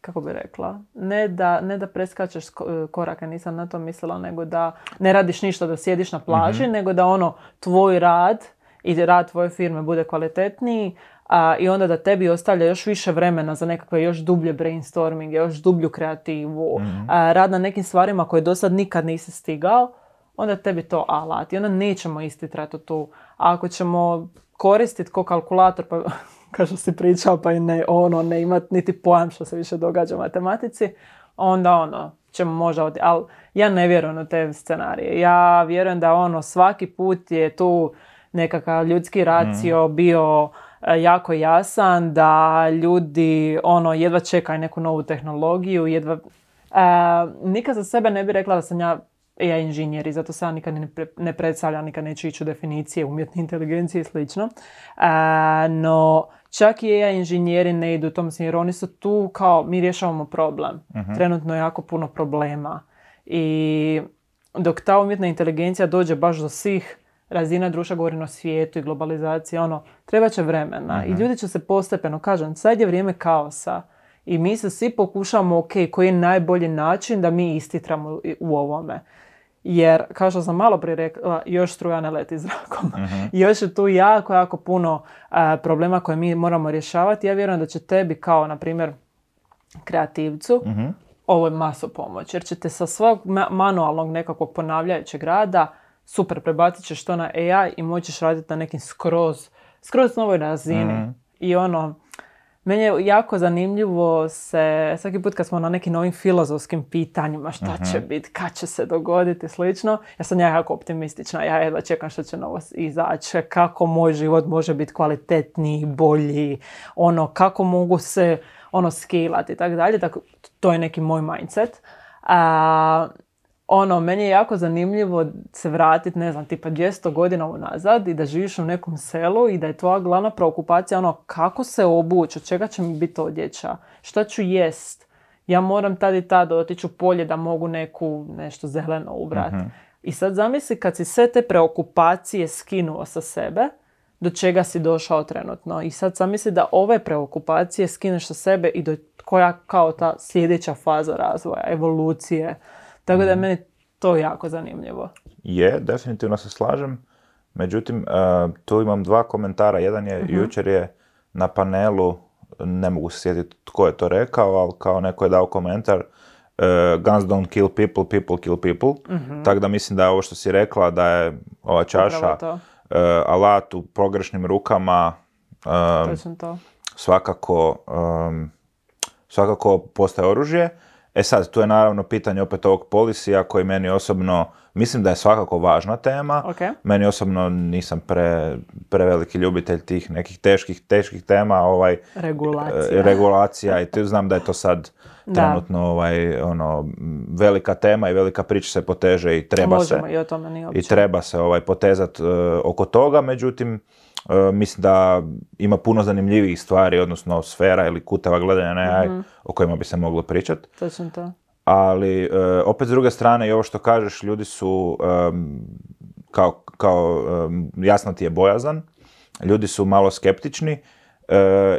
kako bi rekla, ne da, ne da preskačeš ko- korake, nisam na to mislila, nego da ne radiš ništa, da sjediš na plaži, nego da ono, tvoj rad i rad tvoje firme bude kvalitetniji a, i onda da tebi ostavlja još više vremena za nekakve još dublje brainstorminge, još dublju kreativu, a, rad na nekim stvarima koje do sad nikad nisi stigao, onda tebi to alat i onda nećemo istitrati tu. A ako ćemo koristiti ko kalkulator, pa kao što si pričao, pa i ne, ono, ne imat niti pojam što se više događa u matematici, onda ono, ćemo možda ovdje, ali ja ne vjerujem u te scenarije. Ja vjerujem da ono, svaki put je tu nekakav ljudski racio bio e, jako jasan, da ljudi ono, jedva čekaju neku novu tehnologiju, jedva... E, nikad za sebe ne bi rekla da sam ja AI inženjer i zato se ja nikad ne, pre- ne predstavljam, nikad neću ići u definicije umjetne inteligencije i slično. E, no, čak i AI inženjeri ne idu u tom smjeru. Oni su tu kao mi rješavamo problem. Trenutno je jako puno problema. I dok ta umjetna inteligencija dođe baš do svih razina društva, govorim o svijetu i globalizaciji, ono, treba će vremena i ljudi će se postepeno, kažem, sad je vrijeme kaosa i mi se svi pokušamo, ok, koji je najbolji način da mi istitramo u ovome. Jer, kao što sam malo prije rekla, još struja ne leti zrakom. <laughs> Još je tu jako, jako puno a, problema koje mi moramo rješavati. Ja vjerujem da će tebi kao, na primjer, kreativcu, ovo je maso pomoć. Jer ćete sa svog ma- manualnog nekakvog ponavljajućeg rada super prebacit ćeš to na AI i moćeš raditi na nekim skroz, skroz novoj razini. I ono, meni je jako zanimljivo se, svaki put kad smo na nekim novim filozofskim pitanjima, šta će biti, kad će se dogoditi, slično, ja sam jako optimistična, ja jedva čekam što će novo izaći, kako moj život može biti kvalitetniji, bolji, ono, kako mogu se ono skilati i tako dalje, tako to je neki moj mindset. A, ono, meni je jako zanimljivo se vratiti, ne znam, tipa 200 godina unazad i da živiš u nekom selu i da je tvoja glavna preokupacija ono kako se obući, od čega će mi biti odjeća, šta ću jest. Ja moram tad i tad otići u polje da mogu neku nešto zeleno ubrati. Mhm. I sad zamisli kad si sve te preokupacije skinuo sa sebe, do čega si došao trenutno. I sad zamisli da ove preokupacije skineš sa sebe i do koja kao ta sljedeća faza razvoja, evolucije. Tako da je Mhm. meni to jako zanimljivo. Je, definitivno se slažem. Međutim, e, tu imam dva komentara. Jedan je, Mhm. jučer je na panelu, ne mogu se sjetiti tko je to rekao, ali kao neko je dao komentar, e, guns don't kill people, people kill people. Tako da mislim da je ovo što si rekla, da je ova čaša e, alat u pogrešnim rukama, to. svakako, um, svakako postaje oružje. E sad, tu je naravno pitanje opet ovog polisija koji meni osobno, mislim da je svakako važna tema. Ok. Meni osobno nisam pre, preveliki ljubitelj tih nekih teških, teških tema, ovaj, Regulacija. e, regulacija i tu znam da je to sad Da. trenutno ovaj, ono, velika tema i velika priča se poteže i treba Možemo se i o tome i treba se ovaj potezat e, oko toga, međutim mislim da ima puno zanimljivih stvari, odnosno sfera ili kuteva gledanja na AI Mhm. o kojima bi se moglo pričati. Točno to. Ali e, opet s druge strane i ovo što kažeš, ljudi su em, kao, kao jasno ti je bojazan, ljudi su malo skeptični e,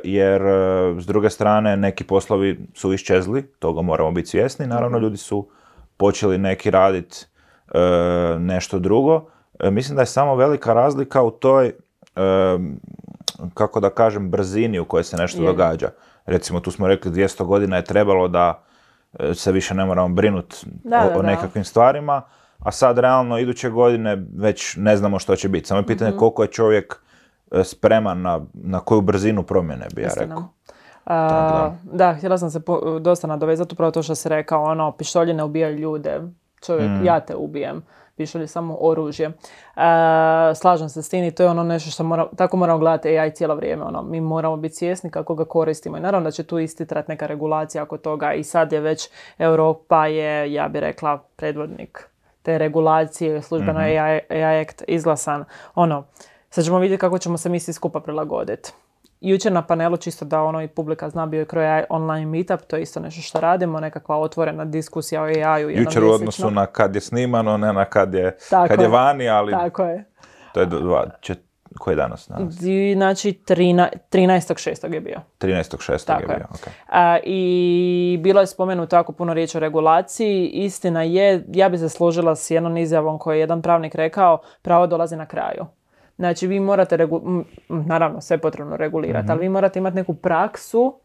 jer e, s druge strane neki poslovi su iščezli, toga moramo biti svjesni, naravno ljudi su počeli neki raditi nešto drugo. E, mislim da je samo velika razlika u toj, e, kako da kažem, brzini u kojoj se nešto Je. događa. Recimo tu smo rekli 200 godina je trebalo da e, se više ne moramo brinuti o, nekakvim stvarima, a sad realno iduće godine već ne znamo što će biti. Samo je Mhm. pitanje koliko je čovjek e, spreman na, na koju brzinu promjene bi ja Istina. rekao. A, da, htjela sam se po- dosta nadovezati upravo to što si rekao, ono, pištolji ne ubijaju ljude, čovjek, Mm. ja te ubijem, je samo oružje. A, slažem se s tim i to je ono nešto što mora, tako moramo gledati AI cijelo vrijeme, ono, mi moramo biti svjesni kako ga koristimo i naravno da će tu istitrat neka regulacija oko toga i sad je već Europa je, ja bi rekla, predvodnik te regulacije, službeno Mhm. AI, AI Act izglasan, ono, sad ćemo vidjeti kako ćemo se mi svi skupa prilagoditi. Jučer na panelu, čisto da ono i publika zna, bio je kroj AI online meetup, to je isto nešto što radimo, nekakva otvorena diskusija o AI-u Jučer u odnosu na kad je snimano, ne na kad je, Tako kad je je. vani, ali Tako je. to je dva, čet, koji je danas? I, Znači, 13. 13.6. je bio. 13.6. Tako je je. bio. ok. A, I bilo je spomenuto jako puno riječi o regulaciji. Istina je, ja bi se složila s jednom izjavom koju je jedan pravnik rekao, pravo dolazi na kraju. Znači, vi morate, regu- naravno, sve potrebno regulirati, ali vi morate imati neku praksu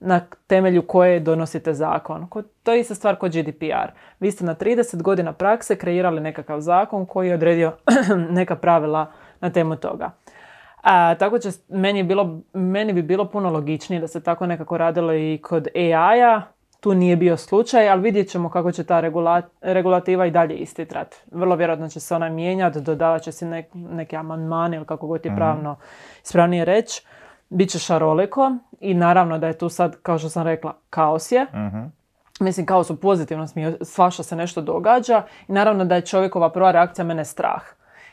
na temelju koje donosite zakon. Ko- To je ista stvar kod GDPR. Vi ste na 30 godina prakse kreirali nekakav zakon koji je odredio <clears throat> neka pravila na temu toga. A, tako će, meni, je bilo, meni bi bilo puno logičnije da se tako nekako radilo i kod AI-a. Tu nije bio slučaj, ali vidjet ćemo kako će ta regula- regulativa i dalje istitrat. Vrlo vjerojatno će se ona mijenjati, dodavat će se nek, neke amandmane ili kako god je pravno ispravnije reći. Biće šaroliko i naravno da je tu sad, kao što sam rekla, kaos je. Mhm. Mislim, kaos u pozitivnom smjeru, svašta se nešto događa i naravno da je čovjekova prva reakcija mene strah.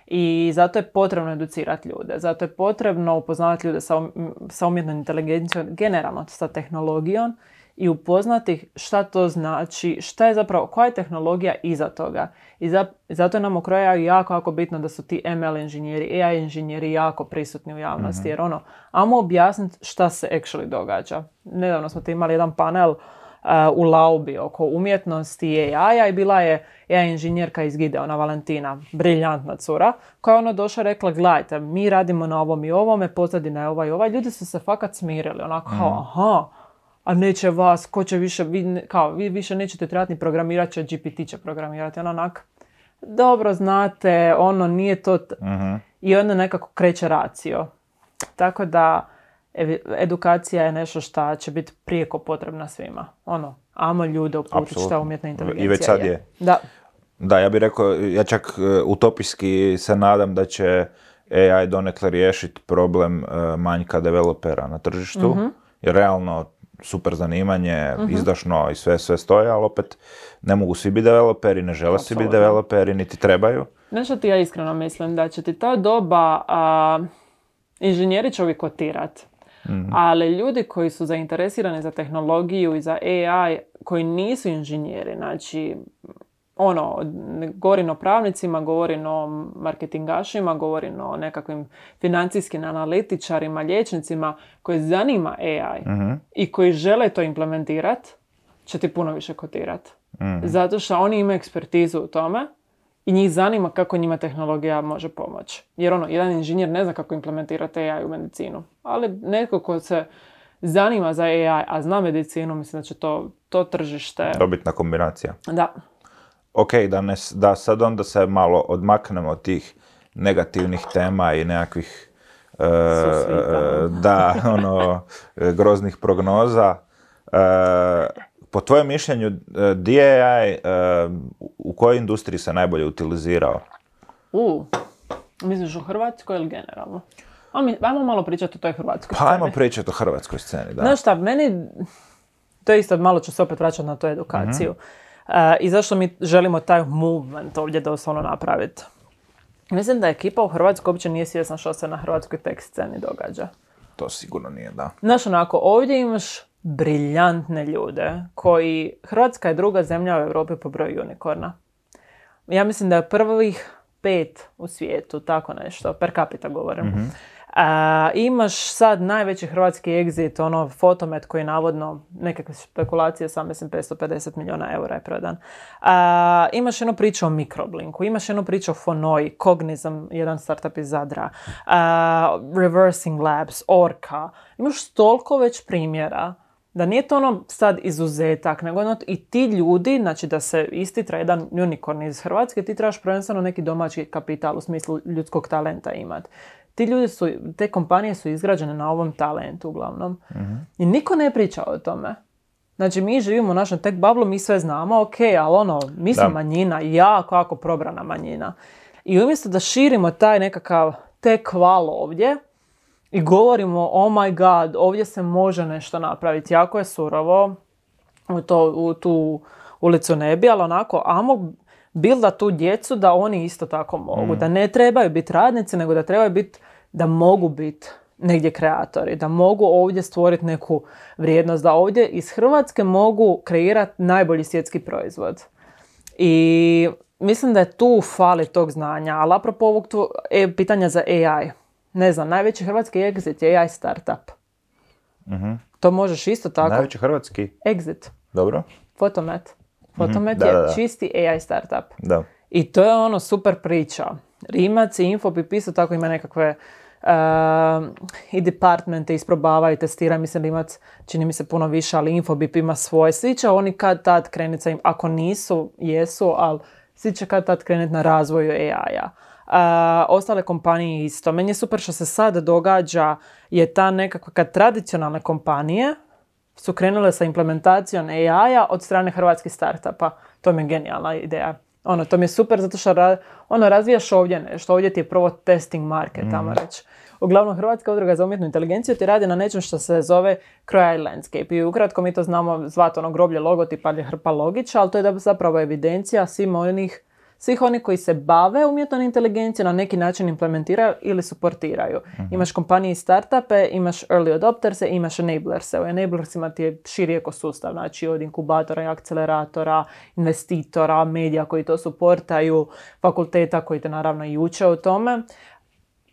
I zato je potrebno educirati ljude, zato je potrebno upoznavati ljude sa, um- sa umjetnom inteligencijom, generalno sa tehnologijom i upoznati ih šta to znači, šta je zapravo, koja je tehnologija iza toga. I za- zato je nam u kraju jako, jako bitno da su ti ML inženjeri, AI inženjeri jako prisutni u javnosti, jer ono, ajmo objasniti šta se actually događa. Nedavno smo tu imali jedan panel uh, u Laubi oko umjetnosti i AI-a i bila je AI inženjerka iz Gideona Valentina, briljantna cura, koja je ono došla rekla, gledajte, mi radimo na ovom i ovome, pozadina je ovaj i ovaj, ljudi su se fakat smirili, onako kao, aha, a neće vas, ko će više, vi, kao, vi više nećete trebati ni programirat će, GPT će programirati, ono onak, dobro znate, ono nije to, t- Mhm. i onda nekako kreće racio. Tako da edukacija je nešto što će biti prijeko potrebna svima. Ono, amo ljude uputiti šta Apsolutno. umjetna I inteligencija već sad je. Da, Da, ja bih rekao, ja čak e, utopijski se nadam da će AI donekle riješiti problem e, manjka developera na tržištu, Mhm. jer realno super zanimanje, izdašno i sve sve stoje, ali opet ne mogu svi biti developeri, ne žele svi biti developeri, niti trebaju. Znaš što ti ja iskreno mislim? Da će ti ta doba a, inženjeri će uvijek kotirat. Ali ljudi koji su zainteresirani za tehnologiju i za AI, koji nisu inženjeri, znači ono, govorim o pravnicima, govorim o marketingašima, govorim o nekakvim financijskim analitičarima, liječnicima koji zanima AI i koji žele to implementirati, će ti puno više kotirati. Zato što oni imaju ekspertizu u tome i njih zanima kako njima tehnologija može pomoći. Jer ono, jedan inženjer ne zna kako implementirati AI u medicinu. Ali netko ko se zanima za AI, a zna medicinu, mislim da će to, to tržište... Dobitna kombinacija. Da, Ok, da, ne, da sad onda se malo odmaknemo od tih negativnih tema i nekakvih e, e, da, <laughs> ono, groznih prognoza. E, po tvojem mišljenju, e, di je AI, e, u- kojoj industriji se najbolje utilizirao? U, misliš u Hrvatskoj ili generalno? Ajmo malo pričati o toj hrvatskoj Pa ajmo sceni. pričati o hrvatskoj sceni, da. Znaš šta, meni, to je isto, malo ću se opet vraćati na tu edukaciju. E, I zašto mi želimo taj movement ovdje doslovno napraviti? Mislim da ekipa u Hrvatskoj uopće nije svjesna što se na hrvatskoj tek sceni događa. To sigurno nije, da. Znaš, onako, ovdje imaš briljantne ljude koji, Hrvatska je druga zemlja u Europi po broju unikorna. Ja mislim da je prvih pet u svijetu, tako nešto, per capita govorim. A, imaš sad najveći hrvatski exit, ono fotomet koji navodno, nekakve spekulacije, sam mislim 550 milijuna eura je prodan. A, imaš jednu priču o Microblinku, imaš jednu priču o Fonoi, Cognizam, jedan startup iz Zadra, Reversing Labs, Orca. Imaš toliko već primjera da nije to ono sad izuzetak, nego ono i ti ljudi, znači da se istitra jedan unicorn iz Hrvatske, ti trebaš prvenstveno neki domaći kapital u smislu ljudskog talenta imati. Ti ljudi su, te kompanije su izgrađene na ovom talentu uglavnom. I niko ne priča o tome. Znači mi živimo u našem tek bablu, mi sve znamo, ok, ali ono, mi smo Da. manjina, jako, jako probrana manjina. I umjesto da širimo taj nekakav tek val ovdje, i govorimo, oh my god, ovdje se može nešto napraviti, jako je surovo, u, to, u tu ulicu ne bi, ali onako, amo bilda tu djecu da oni isto tako mogu, da ne trebaju biti radnici, nego da trebaju biti, da mogu biti negdje kreatori, da mogu ovdje stvoriti neku vrijednost, da ovdje iz Hrvatske mogu kreirati najbolji svjetski proizvod. I mislim da je tu fali tog znanja, ali apropo ovog tvo- e, pitanja za AI, ne znam, najveći hrvatski exit je AI startup. To možeš isto tako. Najveći hrvatski, Exit, dobro? Fotomet. Fotomet Da, je da, da. čisti AI startup. Da. I to je ono super priča. Rimac i Infobip isto tako ima nekakve uh, i departmente isprobava i testira. Mislim Rimac čini mi se puno više, ali Infobip ima svoje. Svi će oni kad tad krenuti im, ako nisu, jesu, ali svi će kad tad krenuti na razvoju AI-a. Uh, ostale kompanije isto. Meni je super što se sad događa je ta nekakva kad tradicionalne kompanije su krenule sa implementacijom AI-a od strane hrvatskih startupa. To mi je genijalna ideja. Ono, to mi je super zato što ra- ono, razvijaš ovdje nešto. Ovdje ti je prvo testing market, tamo reći. Uglavnom, Hrvatska udruga za umjetnu inteligenciju ti radi na nečem što se zove Croai Landscape. I ukratko mi to znamo zvati ono groblje logotipa ili hrpa logića, ali to je da zapravo evidencija svima onih svih onih koji se bave umjetnom inteligencijom na neki način implementiraju ili suportiraju. Imaš kompanije i startupe, imaš early adopterse, imaš enablerse. U enablersima ti je širi ekosustav, znači od inkubatora i akceleratora, investitora, medija koji to suportaju, fakulteta koji te naravno i uče u tome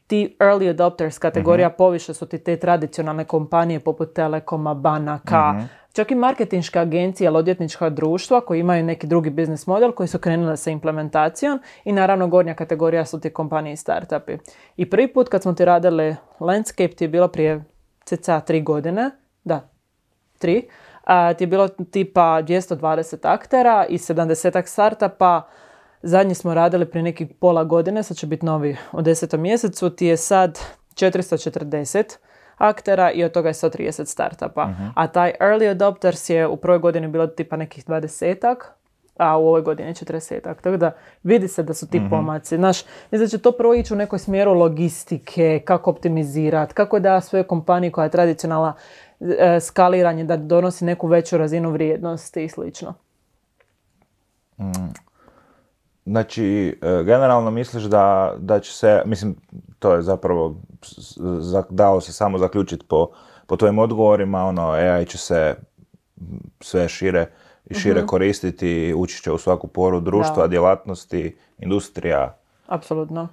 ti early adopters kategorija poviše su ti te tradicionalne kompanije poput Telekoma, banaka, čak i marketinške agencije ili odvjetnička društva koji imaju neki drugi biznis model koji su krenule sa implementacijom i naravno gornja kategorija su ti kompanije i startupi. I prvi put kad smo ti radili Landscape ti je bilo prije cca tri godine, da, tri, a, ti je bilo tipa 220 aktera i 70 startupa. Zadnji smo radili prije nekih pola godine, sad će biti novi u desetom mjesecu, ti je sad 440 aktera i od toga je 130 startupa. A taj early adopters je u prvoj godini bilo tipa nekih 20 a u ovoj godini je 40 Tako da vidi se da su ti pomaci. Znaš, će to prvo ići u nekoj smjeru logistike, kako optimizirati, kako da svoje kompaniji koja je tradicionalna e, skaliranje, da donosi neku veću razinu vrijednosti i slično. Znači, e, generalno misliš da, da će se, mislim, to je zapravo, dalo se samo zaključiti po, po tvojim odgovorima, ono, AI će se sve šire i šire koristiti, ući će u svaku poru društva, Da. djelatnosti, industrija, Apsolutno.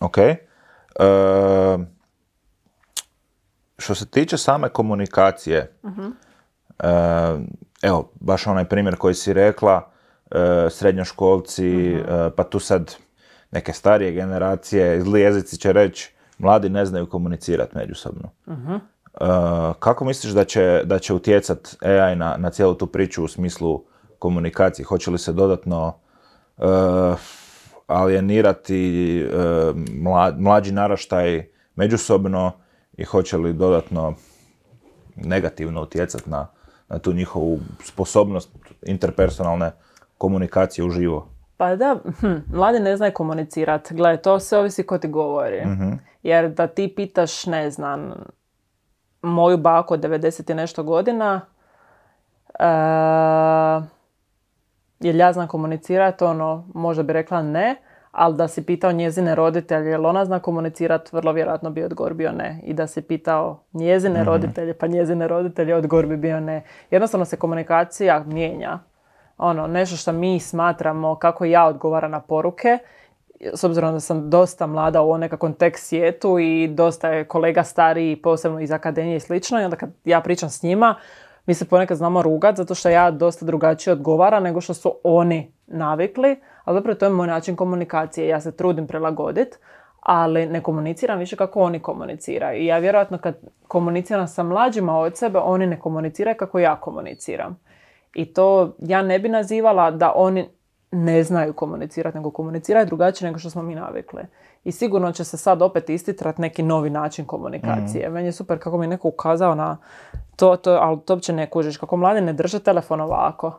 ok. E, što se tiče same komunikacije, e, evo, baš onaj primjer koji si rekla, srednjoškolci, e, pa tu sad neke starije generacije, zli jezici će reći, mladi ne znaju komunicirati međusobno. E, kako misliš da će, da će utjecat AI na, na cijelu tu priču u smislu komunikacije? Hoće li se dodatno e, alijenirati e, mla- mlađi naraštaj međusobno i hoće li dodatno negativno utjecati na, na tu njihovu sposobnost interpersonalne komunikacije uživo? Pa da, hm, mladi ne znaju komunicirati. Gle, to sve ovisi ko ti govori. Jer da ti pitaš, ne znam, moju baku od 90 i nešto godina, e, jel ja znam komunicirati, ono, možda bi rekla ne, ali da si pitao njezine roditelje, jel ona zna komunicirati, vrlo vjerojatno bi odgovor bio ne. I da si pitao njezine roditelje, pa njezine roditelje, odgovor bi bio ne. Jednostavno se komunikacija mijenja. Ono, nešto što mi smatramo kako ja odgovaram na poruke, s obzirom da sam dosta mlada u nekakvom tek svijetu i dosta je kolega stariji, posebno iz akademije i slično, i onda kad ja pričam s njima, mi se ponekad znamo rugat zato što ja dosta drugačije odgovaram nego što su oni navikli, ali zapravo to je moj način komunikacije. Ja se trudim prilagoditi, ali ne komuniciram više kako oni komuniciraju. I ja vjerojatno kad komuniciram sa mlađima od sebe, oni ne komuniciraju kako ja komuniciram. I to ja ne bi nazivala da oni ne znaju komunicirati, nego komuniciraju drugačije nego što smo mi navikli. I sigurno će se sad opet istitrat neki novi način komunikacije. Meni je super kako mi je neko ukazao na to, to ali to uopće ne kužiš. Kako mladi ne drže telefon ovako,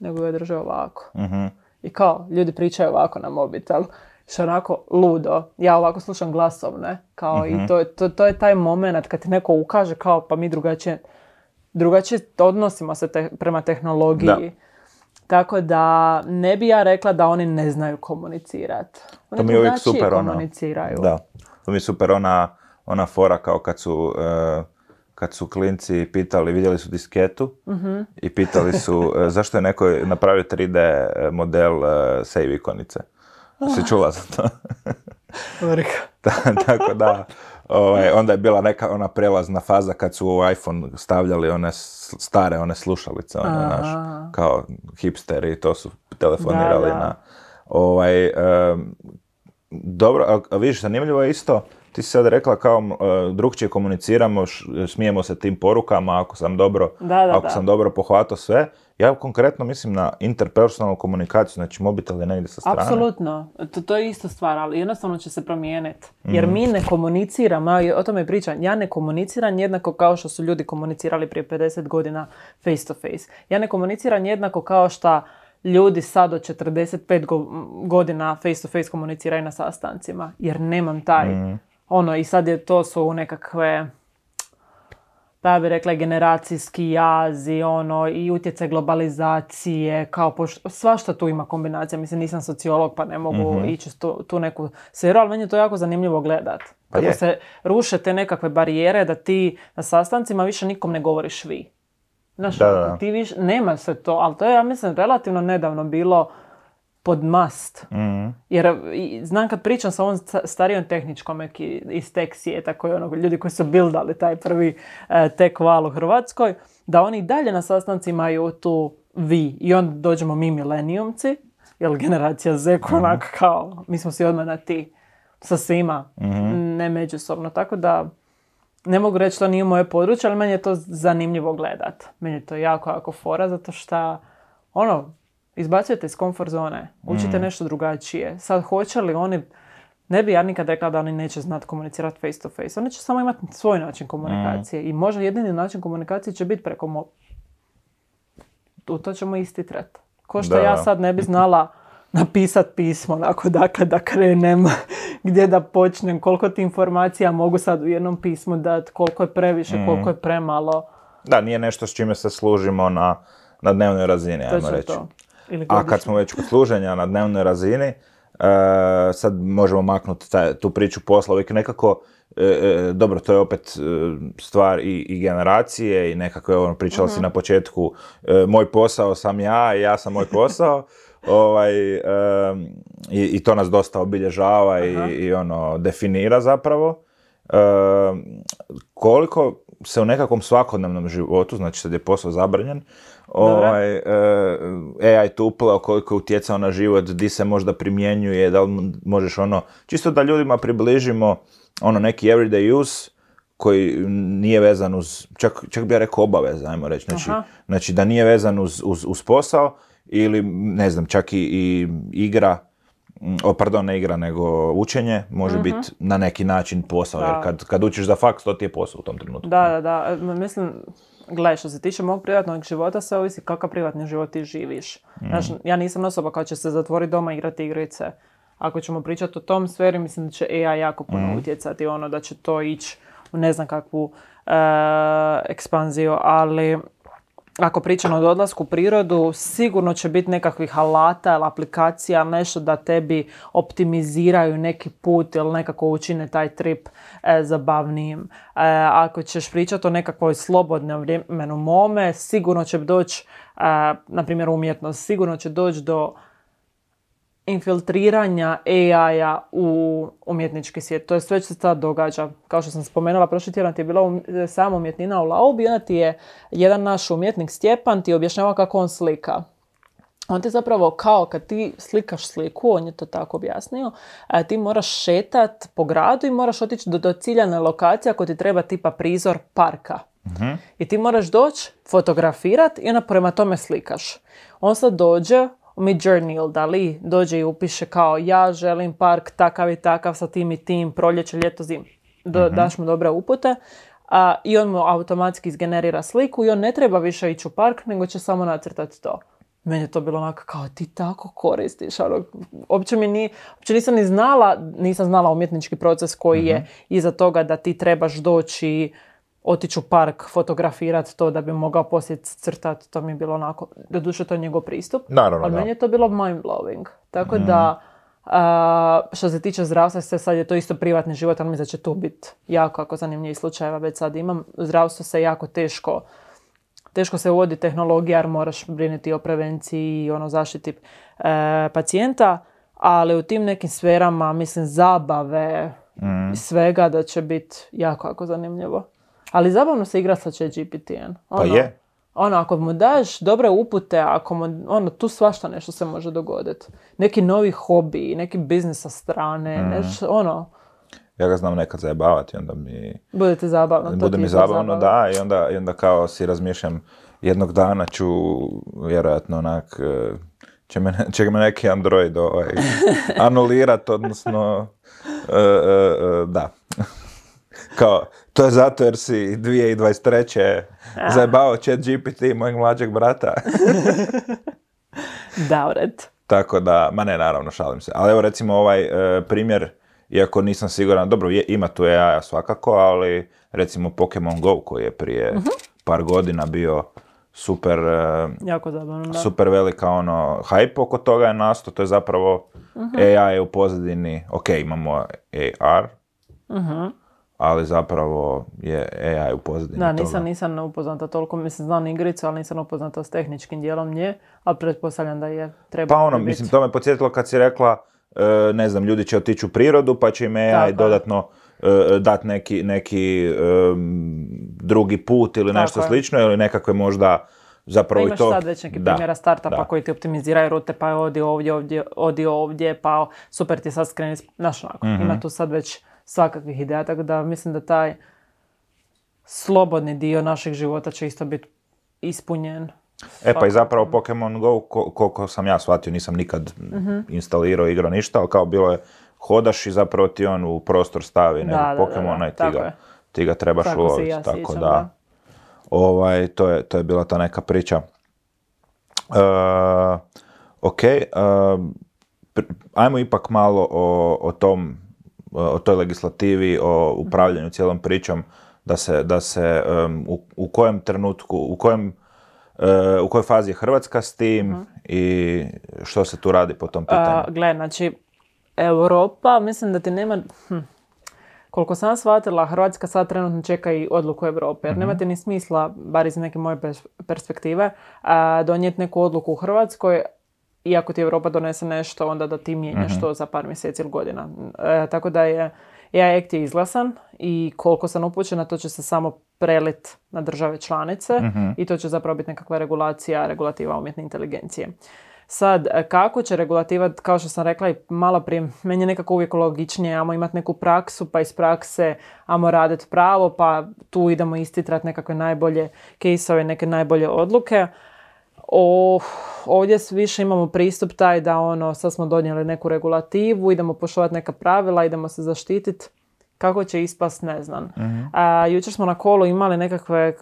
nego ga drže ovako. I kao, ljudi pričaju ovako na mobitel. Što onako ludo. Ja ovako slušam glasovne. Kao i to, je- to, to je taj moment kad ti neko ukaže kao pa mi drugačije, drugačije odnosimo se te- prema tehnologiji. Da. Tako da ne bi ja rekla da oni ne znaju komunicirati. Oni To mi je uvijek super ono. komuniciraju. Da, to mi je super ona, ona fora kao kad su, e, kad su klinci pitali, vidjeli su disketu Mhm. i pitali su <laughs> e, zašto je neko napravio 3D model e, save ikonice. Si čula za to? <laughs> Ta- Tako da, ovaj, onda je bila neka ona prelazna faza kad su u iPhone stavljali one stare one slušalice, one, znaš, kao hipsteri i to su telefonirali Da, da. na... Ovaj, em, dobro, a, a vidiš, zanimljivo je isto, ti si sad rekla kao uh, drugčije komuniciramo, š- smijemo se tim porukama ako sam dobro, Da, da, ako da. sam dobro pohvatao sve. Ja konkretno mislim na interpersonalnu komunikaciju, znači mobitel je negdje sa strane. Apsolutno, to, to je ista stvar, ali jednostavno će se promijeniti. Jer mi ne komuniciramo, o tome pričam, ja ne komuniciram jednako kao što su ljudi komunicirali prije 50 godina face to face. Ja ne komuniciram jednako kao što ljudi sad od 45 go- godina face to face komuniciraju na sastancima, jer nemam taj, ono, i sad je to su nekakve pa ja bih rekla generacijski jaz i ono i utjecaj globalizacije, kao poš- svašta tu ima kombinacija. Mislim, nisam sociolog pa ne mogu ići u tu, tu neku sferu, ali meni je to jako zanimljivo gledat. Pa Kako je. se ruše te nekakve barijere da ti na sastancima više nikom ne govoriš vi. Znaš, Da, da, da. ti više, nema se to, ali to je, ja mislim, relativno nedavno bilo pod must. Mhm. Jer znam kad pričam sa ovom sta- starijom tehničkom eki- iz tek svijeta, koji ono, ljudi koji su bildali taj prvi e, tek val u Hrvatskoj, da oni dalje na sastancima imaju tu vi. I onda dođemo mi milenijumci, jer generacija Z koja onak kao, mi smo svi odmah na ti sa svima, ne međusobno. Tako da ne mogu reći to nije moje područje, ali meni je to zanimljivo gledat. Meni je to jako, jako fora, zato što ono, izbacujete iz komfort zone, učite nešto drugačije. Sad hoće li oni, ne bi ja nikad rekla da oni neće znati komunicirati face to face. Oni će samo imati svoj način komunikacije i možda jedini način komunikacije će biti preko mo... U to ćemo istitrat. Ko što Da, ja sad ne bi znala <laughs> napisat pismo, onako dakle da krenem, <laughs> gdje da počnem, koliko ti informacija mogu sad u jednom pismu dati, koliko je previše, koliko je premalo. Da, nije nešto s čime se služimo na, na dnevnoj razini, ajmo reći. to. Ili A kad smo već kod služenja na dnevnoj razini, e, sad možemo maknuti taj- tu priču posla, uvijek nekako, e, e, dobro, to je opet e, stvar i, i generacije i nekako, ono, pričala Mhm. si na početku, moj posao sam ja i ja sam moj posao, <laughs> ovaj, e, i, i to nas dosta obilježava i, i ono, definira zapravo. E, koliko se u nekakvom svakodnevnom životu, znači sad je posao zabranjen, ovaj, e, AI tu uplao, koliko je utjecao na život, di se možda primjenjuje, da li možeš ono, čisto da ljudima približimo ono neki everyday use koji nije vezan uz, čak, čak bi ja rekao obaveza, ajmo reći, znači, znači da nije vezan uz, uz, uz posao ili ne znam, čak i, i igra, mm, o, pardon, ne igra, nego učenje može biti na neki način posao, jer Da. kad, kad učiš za faks, to ti je posao u tom trenutku. Da, da, da. Mislim, gledaj, što se tiče mog privatnog života, sve ovisi kakav privatni život ti živiš. Znaš, ja nisam osoba koja će se zatvoriti doma i igrati igrice. Ako ćemo pričati o tom sferi, mislim da će AI jako puno utjecati, ono da će to ići u ne znam kakvu e, ekspanziju, ali ako pričamo o odlasku u prirodu, sigurno će biti nekakvih alata ili aplikacija, nešto da tebi optimiziraju neki put ili nekako učine taj trip e, zabavnijim. E, ako ćeš pričati o nekakvoj slobodnom vremenu mome, sigurno će doći, e, na primjer umjetnost, sigurno će doći do infiltriranja AI-a u umjetnički svijet. To je već se sad događa. Kao što sam spomenula, prošli tjedan ti je bila um, sama umjetnina u Laubi i onda ti je jedan naš umjetnik Stjepan ti objašnjava kako on slika. On ti zapravo kao kad ti slikaš sliku, on je to tako objasnio, a ti moraš šetat po gradu i moraš otići do, do ciljane lokacije ako ti treba tipa prizor parka. I ti moraš doći, fotografirat i onda prema tome slikaš. On sad dođe Midjourney ili Dali, dođe i upiše kao ja želim park takav i takav sa tim i tim, proljeće, ljeto, zim. Do, Daš mu dobre upute a, i on mu automatski izgenerira sliku i on ne treba više ići u park, nego će samo nacrtati to. Meni je to bilo onako kao ti tako koristiš, ono, uopće mi ni, uopće nisam ni znala, nisam znala umjetnički proces koji je iza toga da ti trebaš doći otići u park, fotografirati to da bi mogao poslije crtati, to mi je bilo onako, doduše to je njegov pristup, Naravno, ali da. meni je to bilo mind blowing. Tako da, a, što se tiče zdravstva, sve sad je to isto privatni život, ali mislim da će tu biti jako ako zanimljivih slučajeva već sad imam. Zdravstvo se jako teško teško se uvodi tehnologija jer moraš brinuti o prevenciji i ono zaštiti e, pacijenta, ali u tim nekim sferama, mislim, zabave i svega da će biti jako, jako zanimljivo. Ali zabavno se igra sa ChatGPT-em. Pa Ono, je. Ono, ako mu daš dobre upute, ako mu, ono, tu svašta nešto se može dogoditi. Neki novi hobi, neki biznis sa strane, nešto, ono, Ja ga znam nekad zajebavati, onda mi... budete zabavno. to bude ti mi zabavno, da, i onda, i onda kao si razmišljam, jednog dana ću vjerojatno onak, e, će me, <laughs> će me neki android ovaj, <laughs> anulirat, odnosno, e, e, e, da. Kao, to je zato jer si 2023. zajebao chat GPT mojeg mlađeg brata. <laughs> Da, ured. Tako da, ma ne, naravno, šalim se. Ali evo recimo ovaj e, primjer, iako nisam siguran, dobro, je, ima tu AI svakako, ali recimo Pokemon Go koji je prije Mhm. par godina bio super, e, Jako zabavno, da. super velika ono, hype oko toga je nastao, to je zapravo Mhm. AI je u pozadini, ok, imamo AR, ali zapravo je AI u pozadini Da, toga. nisam, nisam upoznata toliko, mislim, znam igricu, ali nisam upoznata s tehničkim dijelom nje, ali pretpostavljam da je treba Pa ono, mislim, to me podsjetilo kad si rekla, e, ne znam, ljudi će otići u prirodu pa će im AI Tako dodatno e, dati neki, neki em, drugi put ili Tako nešto je. slično ili nekakve možda zapravo Pa i imaš to... sad već neki Da, primjera startupa da. koji ti optimiziraju rute, pa odi ovdje, ovdje, odi ovdje, pa super ti sad skreni, znaš onako, Mhm. ima tu sad već svakakvih ideja, tako da mislim da taj slobodni dio našeg života će isto biti ispunjen. E pa i zapravo Pokemon Go, ko- koliko sam ja shvatio, nisam nikad Mhm. instalirao igrao ništa, ali kao bilo je, hodaš i zapravo ti on u prostor stavi nekog da, Pokemona i ti ga, ti ga trebaš Tako uloviti. ja tako sjećam, da, da. Ovaj, to, je, to je bila ta neka priča. E, ok, e, ajmo ipak malo o, o tom, o toj legislativi, o upravljanju cijelom pričom, da se, da se em, u, u kojem trenutku, u kojem e, u kojoj fazi je Hrvatska s tim i što se tu radi po tom pitanju? A, gle, znači, Europa, mislim da ti nema... Hm, koliko sam shvatila, Hrvatska sad trenutno čeka i odluku Europe, jer nema ti ni smisla, bar iz neke moje pers- perspektive, a, donijeti neku odluku u Hrvatskoj, i ako ti Europa donese nešto, onda da ti mijenjaš to za par mjeseci ili godina. E, tako da je AI Act je izglasan i koliko sam upućena, to će se samo prelit na države članice i to će zapravo biti nekakva regulacija, regulativa umjetne inteligencije. Sad, e, kako će regulativa, kao što sam rekla i malo prije, meni je nekako uvijek logičnije, ajmo imati neku praksu, pa iz prakse ajmo raditi pravo, pa tu idemo istitrat nekakve najbolje caseove, neke najbolje odluke. O, ovdje s- više imamo pristup taj da ono, sad smo donijeli neku regulativu, idemo poštovati neka pravila, idemo se zaštititi. Kako će ispast, ne znam. A, jučer smo na kolu imali nekakve e,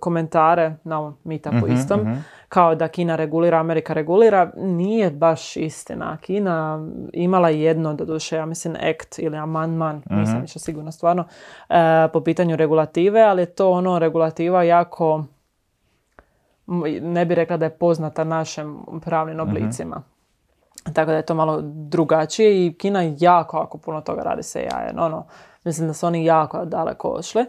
komentare na ovom meetupu istom, kao da Kina regulira, Amerika regulira. Nije baš istina. Kina imala jedno, doduše, ja mislim, act ili amandman, nisam više sigurna stvarno, e, po pitanju regulative, ali je to ono regulativa jako ne bi rekla da je poznata našim pravnim oblicima. Tako da je to malo drugačije i Kina jako, jako puno toga radi sa AI. Ono, mislim da su oni jako daleko ošli. E,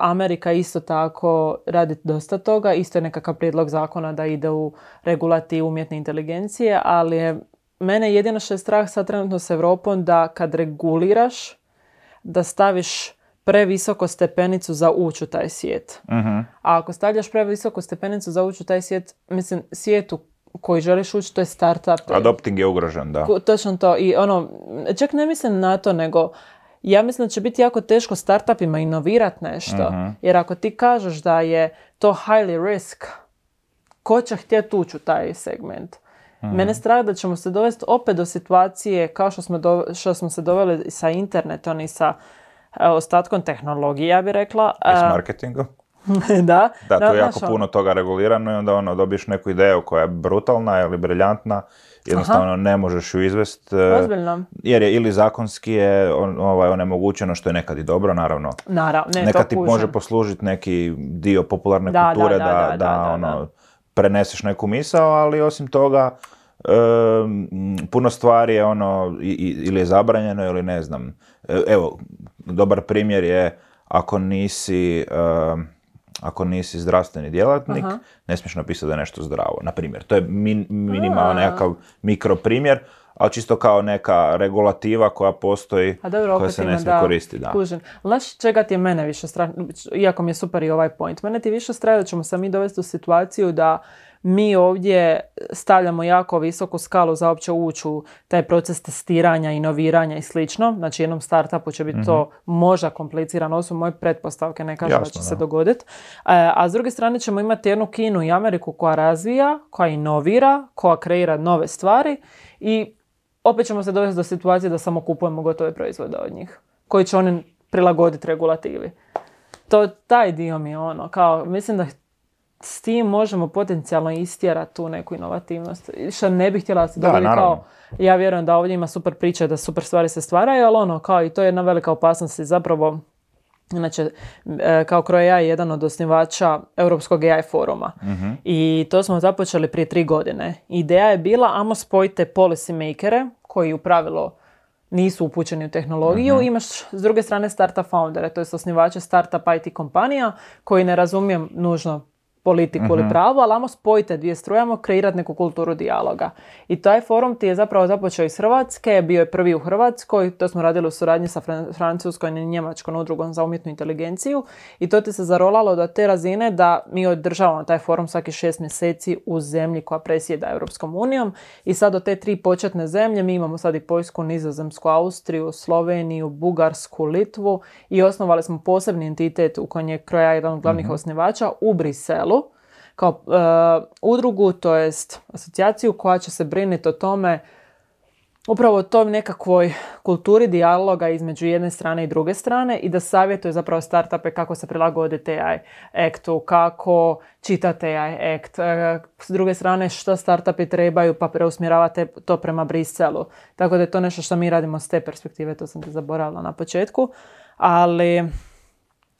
Amerika isto tako radi dosta toga. Isto je nekakav prijedlog zakona da ide u regulativu umjetne inteligencije, ali je mene jedino što je strah sad trenutno s Europom da kad reguliraš, da staviš previsoko stepenicu za ući u taj svijet. Mhm. A ako stavljaš previsoku stepenicu za ući u taj svijet, mislim, svijet u koji želiš ući, to je startup. Adopting je ugrožen, da. Ko- Točno to. I ono, čak ne mislim na to, nego ja mislim da će biti jako teško startupima inovirat nešto. Jer ako ti kažeš da je to highly risk, ko će htjeti ući u taj segment? Mene je strah da ćemo se dovesti opet do situacije kao što smo, do- što smo se doveli sa internetom i sa ostatkom tehnologije, ja bih rekla. I s E, marketingom. <laughs> da, Da, tu je jako ono, puno toga regulirano i onda ono, dobiješ neku ideju koja je brutalna ili briljantna, jednostavno ne možeš ju izvest, e, Ozbiljno. jer je ili zakonski je on- ovaj, onemogućeno, što je nekad i dobro, naravno. Naravno, ne, nekad ti može poslužiti neki dio popularne Da, da, kulture da, da, da, da, da, da, ono, da. preneseš neku misao, ali osim toga puno stvari je ono ili je zabranjeno ili ne znam. E, Evo, dobar primjer je ako nisi ako nisi zdravstveni djelatnik, ne smiješ napisati da je nešto zdravo. Na primjer, to je min, minimalan nekakav mikro primjer, ali čisto kao neka regulativa koja postoji, A dobro, koja se ne smije koristiti. Da. kužim. Znaš čega ti je mene više strah, iako mi je super i ovaj point, mene ti više strah da ćemo se mi dovesti u situaciju da mi ovdje stavljamo jako visoku skalu za uopće ući u taj proces testiranja, inoviranja i slično. Znači jednom startupu će biti to možda komplicirano, ovo su moje pretpostavke, ne kažem da će se dogoditi. E, a s druge strane ćemo imati jednu Kinu i Ameriku koja razvija, koja inovira, koja kreira nove stvari i opet ćemo se dovesti do situacije da samo kupujemo gotove proizvode od njih, koji će oni prilagoditi regulativi. To, taj dio mi je ono, kao, mislim da s tim možemo potencijalno istjerati tu neku inovativnost. Što ne bih htjela da se dogodi naravno. kao, ja vjerujem da ovdje ima super priče, da super stvari se stvaraju, ali ono, kao i to je jedna velika opasnost i zapravo Inače, e, kao Crow AI je jedan od osnivača Europskog AI foruma. I to smo započeli prije tri godine. Ideja je bila, amo spojite policy makere, koji u pravilu nisu upućeni u tehnologiju, imaš s druge strane startup foundere, to je osnivače startup IT kompanija, koji ne razumijem nužno politiku ili pravo, ali amo spojite dvije strujamo, kreirati neku kulturu dijaloga. I taj forum ti je zapravo započeo iz Hrvatske, bio je prvi u Hrvatskoj, to smo radili u suradnji sa Fran- Francuskom i Njemačkom udrugom za umjetnu inteligenciju i to ti se zarolalo do te razine da mi održavamo taj forum svaki šest mjeseci u zemlji koja presjeda Europskom unijom i sad od te tri početne zemlje mi imamo sad i Poljsku, Nizozemsku, Austriju, Sloveniju, Bugarsku, Litvu i osnovali smo posebni entitet u kojem je Kroja jedan od glavnih osnivača u Briselu kao e, udrugu, to jest asocijaciju koja će se brinuti o tome upravo o toj nekakvoj kulturi dijaloga između jedne strane i druge strane i da savjetuje zapravo startupe kako se prilagoditi AI Actu, kako čitati AI Act, e, s druge strane što startupi trebaju pa preusmjeravate to prema Briselu. Tako da je to nešto što mi radimo s te perspektive, to sam ti zaboravila na početku, ali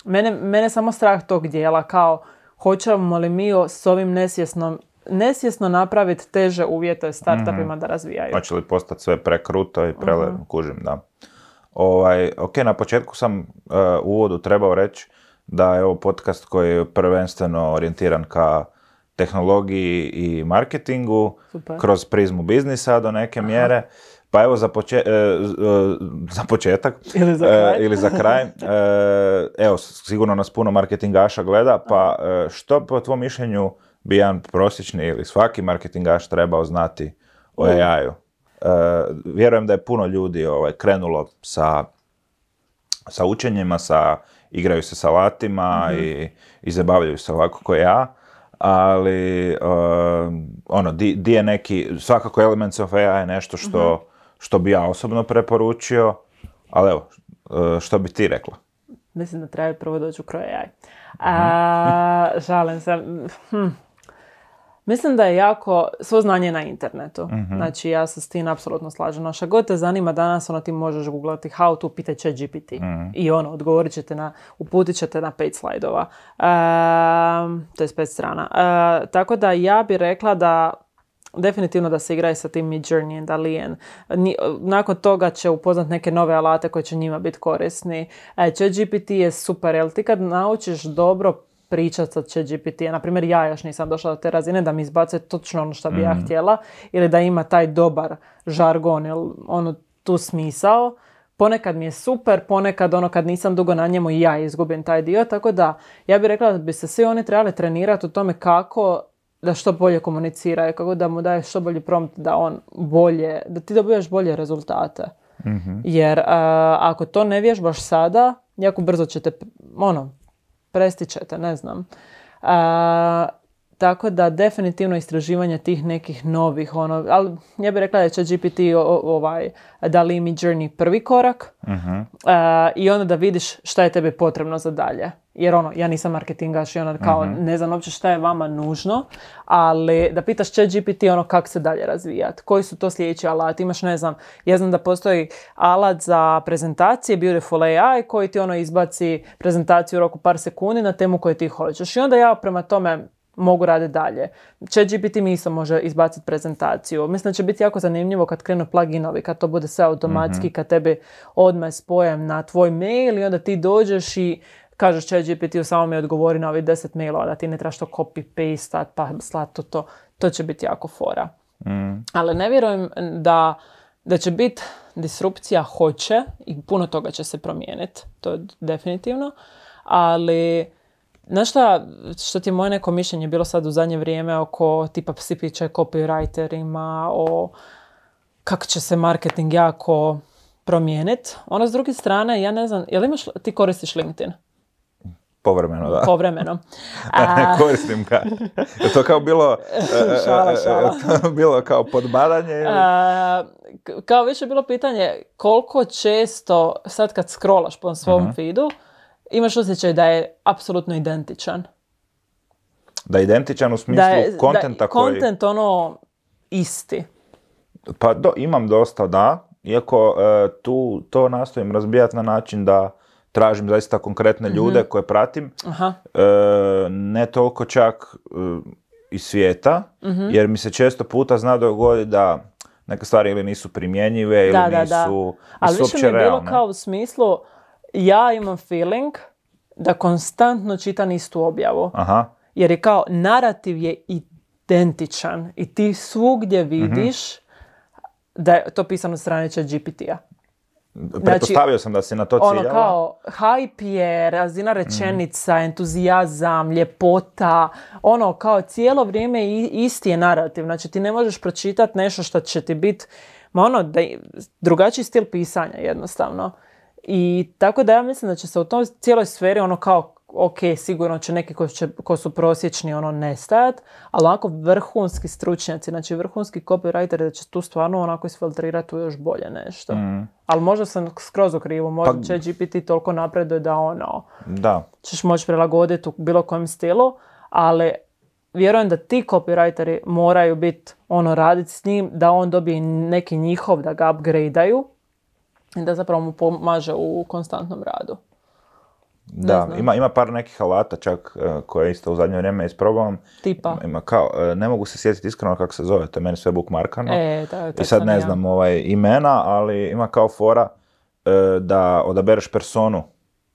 mene, mene samo strah tog dijela kao hoćemo li mi s ovim nesvjesnom nesvjesno napraviti teže uvjete startupima da razvijaju. Hoće li postati sve prekruto i prele, kužim, da. Ovaj, ok, na početku sam uh, u uvodu trebao reći da je ovo podcast koji je prvenstveno orijentiran ka tehnologiji i marketingu, Super. kroz prizmu biznisa do neke mjere. Pa evo za, poče- e, e, za početak. <laughs> Ili za e, kraj. ili za kraj, <laughs> e, evo sigurno nas puno marketingaša gleda, pa e, što po tvom mišljenju bi jedan prosječni ili svaki marketingaš trebao znati o AI-u? E, vjerujem da je puno ljudi ovaj, krenulo sa, sa učenjima, sa igraju se sa alatima i, i zabavljaju se ovako ko ja, ali e, ono, di, di je neki, svakako Elements of AI je nešto što, što bi ja osobno preporučio, ali evo, e, što bi ti rekla? Mislim da treba prvo doći u kroj AI. A, <laughs> žalim se. Hm. Mislim da je jako, svo znanje je na internetu. Znači ja se s tim apsolutno slažem. No, šta god te zanima danas, ono ti možeš googlati how to, pitaj će GPT. I ono, odgovorit ćete na, uputit ćete na pet slajdova. Um, to je pet strana. E, tako da ja bi rekla da definitivno da se igraju sa tim Midjourney and Dalian. Ni- Nakon toga će upoznat neke nove alate koji će njima biti korisni. E, ChatGPT je super, jer ti kad naučiš dobro pričat sa ChatGPT, na primjer ja još nisam došla do te razine da mi izbace točno ono što bi ja htjela ili da ima taj dobar žargon ili ono tu smisao. Ponekad mi je super, ponekad ono kad nisam dugo na njemu i ja izgubim taj dio, tako da ja bih rekla da bi se svi oni trebali trenirati u tome kako da što bolje komuniciraju, kako da mu daješ što bolji prompt da on bolje, da ti dobijaš bolje rezultate. Jer a, ako to ne vježbaš sada, jako brzo ćete, ono, prestićete, ne znam. A, tako da definitivno istraživanje tih nekih novih, ono, ali ja bih rekla da će GPT o- ovaj, Dali Mi Journey prvi korak A, i onda da vidiš šta je tebi potrebno za dalje. Jer ono, ja nisam marketingaš i ono kao ne znam uopće šta je vama nužno, ali da pitaš chat GPT ono kako se dalje razvijati, koji su to sljedeći alati, imaš ne znam, ja znam da postoji alat za prezentacije, Beautiful AI, koji ti ono izbaci prezentaciju u roku par sekundi na temu koju ti hoćeš. I onda ja prema tome mogu raditi dalje. ChatGPT mi isto može izbaciti prezentaciju. Mislim da će biti jako zanimljivo kad krenu pluginovi, kad to bude sve automatski, kad tebi odmah spojem na tvoj mail i onda ti dođeš i kažeš ChatGPT samo mi odgovori na ovih 10 mailova, da ti ne trebaš to copy-paste, pa slat to, to. To će biti jako fora. Ali ne vjerujem da, da će biti disrupcija hoće i puno toga će se promijeniti, to je definitivno, ali Znaš šta, što ti je moje neko mišljenje bilo sad u zadnje vrijeme oko tipa psi piće copywriterima, o kako će se marketing jako promijeniti. Ono s druge strane, ja ne znam, jel imaš, ti koristiš LinkedIn? Povremeno, da. Povremeno. <laughs> ne koristim ga. Je to kao bilo, <laughs> e, e, Šala, e, šala. <laughs> to bilo kao podbadanje ili... A, kao više bilo pitanje koliko često sad kad scrollaš po svom feedu imaš osjećaj da je apsolutno identičan. Da je identičan u smislu Da je kontenta da, koji... kontent ono isti. Pa do, imam dosta, da. Iako e, tu to nastojim razbijati na način da tražim zaista konkretne Mhm. ljude koje pratim. Aha. E, ne toliko čak e, iz svijeta, Mhm. jer mi se često puta zna dogoditi da neke stvari ili nisu primjenjive ili Da, da, nisu, da. nisu Ali više mi je bilo realne. kao u smislu, ja imam feeling da konstantno čitam istu objavu. Aha, Jer je kao narativ je identičan i ti svugdje vidiš da je to pisano od strane GPT-a. pretpostavio sam da si na to Ono ciljala. kao, hype je, razina rečenica, entuzijazam, ljepota, ono kao cijelo vrijeme isti je narativ. Znači ti ne možeš pročitati nešto što će ti biti, ma ono, da, drugačiji stil pisanja jednostavno. I tako da ja mislim da će se u tom cijeloj sferi ono kao ok, sigurno će neki ko, će, ko su prosječni ono nestajat, ali onako vrhunski stručnjaci, znači vrhunski copywriter da će tu stvarno onako isfiltrirati u još bolje nešto. Ali možda sam skroz u krivu, možda Pa- će GPT toliko napreduje da ono, Da, ćeš moći prilagoditi u bilo kojem stilu, ali vjerujem da ti copywriteri moraju biti ono raditi s njim, da on dobije neki njihov, da ga upgradeaju i da zapravo mu pomaže u konstantnom radu. Da, znam. ima, ima par nekih alata čak e, koje isto u zadnje vrijeme isprobavam. Tipa. Ima kao, e, ne mogu se sjetiti iskreno kako se zove, to je meni sve bookmarkano. E, da, I sad ne ja. znam ovaj, imena, ali ima kao fora e, da odabereš personu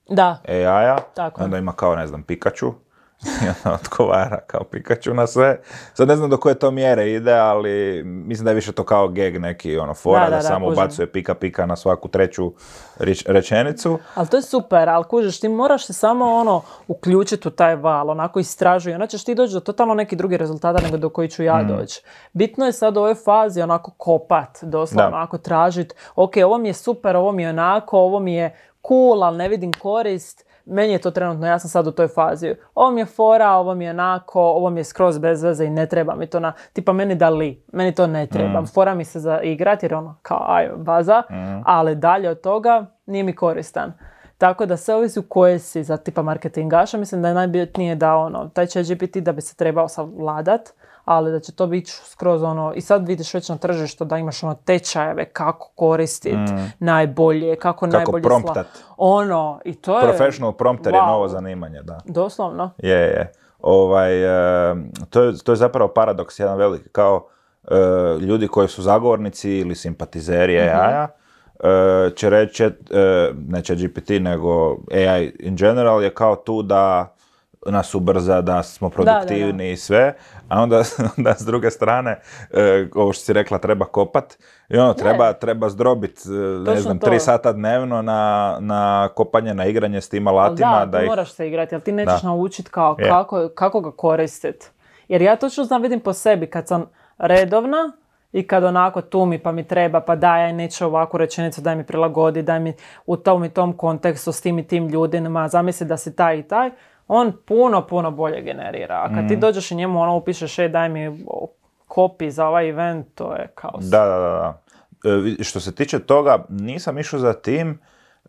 Da, AI-a, Tako onda ima kao, ne znam, Pikachu, i <laughs> onda odgovara kao Pikachu na sve. Sad ne znam do koje to mjere ide, ali mislim da je više to kao gag neki, ono, fora, Da, da, da, da, samo kužim. ubacuje pika pika na svaku treću rič- rečenicu. ali to je super, ali kužiš, ti moraš se samo ono uključiti u taj val, onako istražuj, onda ćeš ti doći do totalno neki drugi rezultata nego do koji ću ja doći. Bitno je sad u ovoj fazi onako kopat, doslovno onako tražiti, ok, ovo mi je super, ovo mi je onako, ovo mi je cool, ali ne vidim korist, meni je to trenutno, ja sam sad u toj fazi. Ovo mi je fora, ovo mi je onako, ovo mi je skroz bez veze i ne treba mi to na, tipa meni da li, meni to ne treba. Fora mi se za igrat jer je ono kao aj, baza, ali dalje od toga nije mi koristan. Tako da sve ovisi u koje si za tipa marketingaša, mislim da je najbitnije da ono, taj će GPT da bi se trebao savladat, ali da će to biti skroz ono, i sad vidiš već na tržištu da imaš ono tečajeve kako koristiti najbolje, kako, najbolje sla- promptat. Ono, i to je... Professional prompter je Wow. novo zanimanje, da. Doslovno. Je, je. Ovaj, e, to, je, to je zapravo paradoks jedan veliki, kao e, ljudi koji su zagovornici ili simpatizeri AI-a e, će reći, e, ne će GPT, nego AI in general je kao tu da nas ubrza, da smo produktivni i sve, a onda, <laughs> onda s druge strane, e, ovo što si rekla, treba kopat i ono, treba, treba zdrobit, e, ne Točno znam, to. tri sata dnevno na, na kopanje, na igranje s tim alatima. da, ti ih... moraš se igrati, ali ti nećeš Da. naučiti kao Je. kako, kako ga koristiti. Jer ja točno znam, vidim po sebi, kad sam redovna i kad onako tu mi pa mi treba, pa daj, aj neću ovakvu rečenicu, daj mi prilagodi, daj mi u tom i tom kontekstu s tim i tim ljudima, zamisli da si taj i taj, on puno, puno bolje generira. A kad ti Mhm. dođeš i njemu ono upišeš, e, daj mi kopi za ovaj event, to je kaos. Da, da, da. E, što se tiče toga, nisam išao za tim,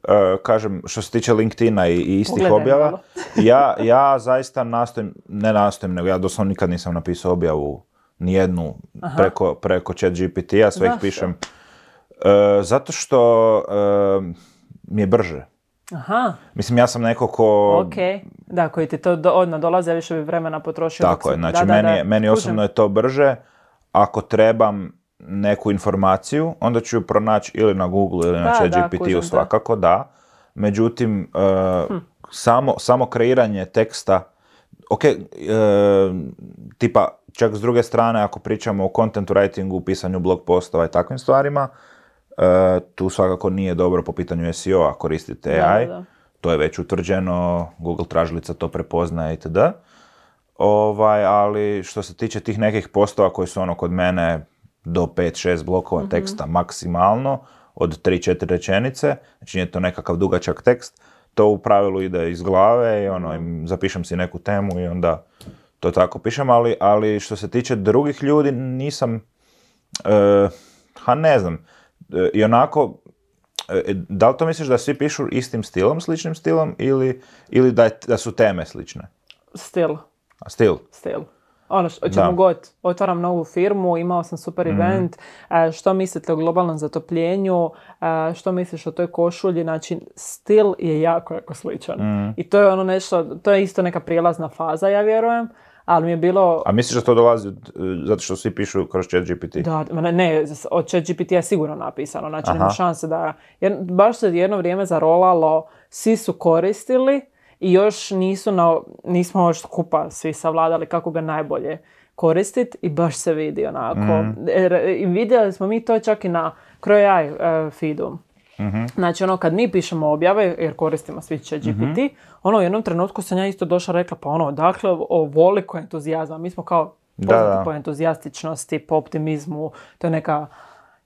e, kažem, što se tiče LinkedIna i, i istih Pogledaj objava, <laughs> ja, ja zaista nastojim, ne nastojim, nego ja doslovno nikad nisam napisao objavu nijednu preko, preko chat GPT-a, sve ih pišem. E, zato što e, mi je brže. Aha, Mislim, ja sam neko ko... ok. Da, koji ti to do, odmah dolaze, više bi vremena potrošio. dok Tako je, znači da, da, meni, da, meni osobno je to brže. Ako trebam neku informaciju, onda ću ju pronaći ili na Google ili na ChatGPT-u svakako, da. Međutim, e, samo, samo kreiranje teksta, ok, e, tipa, čak s druge strane, ako pričamo o content writingu, pisanju blog postova i takvim stvarima, tu svakako nije dobro po pitanju SEO-a koristiti Da, AI. da, da. To je već utvrđeno, Google tražilica to prepoznaje itd. Ovaj, ali što se tiče tih nekih postova koji su ono kod mene do 5-6 blokova Mhm. teksta maksimalno, od 3-4 rečenice, znači nije to nekakav dugačak tekst, to u pravilu ide iz glave i ono, im zapišem si neku temu i onda to tako pišem, ali, ali što se tiče drugih ljudi nisam, e, ha ne znam, e, i onako, e, da li to misliš da svi pišu istim stilom, sličnim stilom ili, ili da, je- da su teme slične? Stil. A stil? stil. Ono, što, čemu god, otvaram novu firmu, imao sam super event, e, što mislite o globalnom zatopljenju, e, što misliš o toj košulji, znači stil je jako, jako sličan. Mhm. I to je ono nešto, to je isto neka prijelazna faza, ja vjerujem, ali mi je bilo... A misliš da to dolazi od, e, zato što svi pišu kroz chat GPT? Da, ne, ne, od ChatGPT je sigurno napisano, znači nema šanse da... Jer baš se jedno vrijeme zarolalo, svi su koristili i još nisu na, nismo još skupa svi savladali kako ga najbolje koristiti i baš se vidi onako. I vidjeli smo mi to čak i na Kroj AI e, feedu. Znači ono kad mi pišemo objave, jer koristimo svi će GPT, ono u jednom trenutku sam ja isto došla rekla pa ono dakle ovoliko entuzijazma. Mi smo kao Da, poznati da. po entuzijastičnosti, po optimizmu, to je neka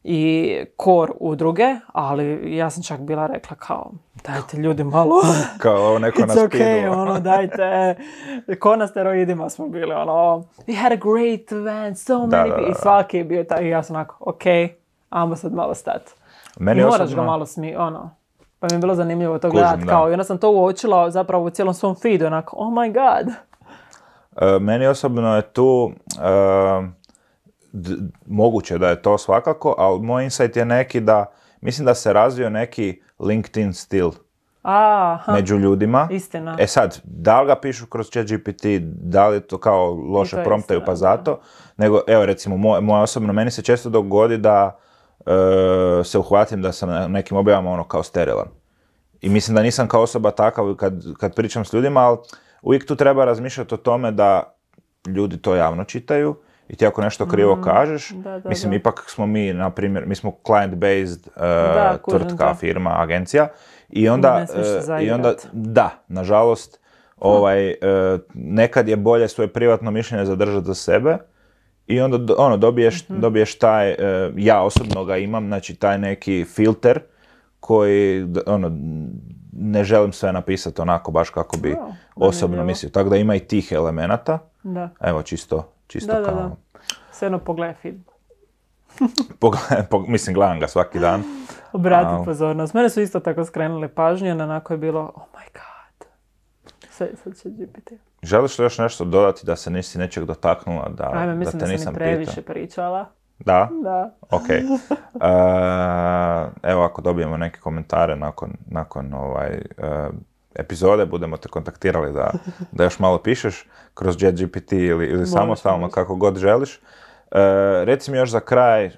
i kor udruge, ali ja sam čak bila rekla kao dajte ljudi malo <laughs> Kao ovo neko na It's speedu. okay, ono, dajte. Ko na steroidima smo bili, ono, we had a great event, so Da, many da, people. da. I svaki je bio taj, i ja sam onako, ok, ajmo sad malo stati. Meni I moraš osobno- ga malo smi, ono. Pa mi je bilo zanimljivo to gledati, da. kao, i onda sam to uočila zapravo u cijelom svom feedu, onako, oh my god. E, meni osobno je tu e, d- moguće da je to svakako, ali moj insight je neki da mislim da se razvio neki LinkedIn stil Aha, među ljudima. istina. E sad, da li ga pišu kroz ChatGPT, da li to kao loše to promptaju istina, pa da. zato, nego evo recimo moje, osobno, meni se često dogodi da se uhvatim da sam na nekim objavama ono kao sterilan. I mislim da nisam kao osoba takav kad, kad pričam s ljudima, ali uvijek tu treba razmišljati o tome da ljudi to javno čitaju i ti ako nešto krivo kažeš, Mm, da, da, mislim da. ipak smo mi, na primjer, mi smo client-based e, kužim tvrtka, firma, agencija i onda, e, i onda da, nažalost, ovaj, e, nekad je bolje svoje privatno mišljenje zadržati za sebe i onda ono, dobiješ, Mhm. dobiješ taj, e, ja osobno ga imam, znači taj neki filter koji, ono, ne želim sve napisati onako baš kako bi Wow, osobno mislio. Tako da ima i tih elemenata. Da, Evo, čisto, čisto da, da. kao... da. Svejedno pogledaj film. <laughs> Pogledaj- pog- mislim, gledam ga svaki dan. Obrati pozornost. Mene su isto tako skrenuli pažnju, jer onako je bilo, oh my god. Sve sad će GPT. Želiš li još nešto dodati da se nisi nečeg dotaknula, da, Ajme, da te da, sam nisam previše pitao? pričala. Da? Da. Ok. <laughs> E, evo, ako dobijemo neke komentare nakon, nakon ovaj, e, epizode, budemo te kontaktirali da, da još malo pišeš kroz JetGPT ili, ili samostalno, kako god želiš. E, reci mi još za kraj, e,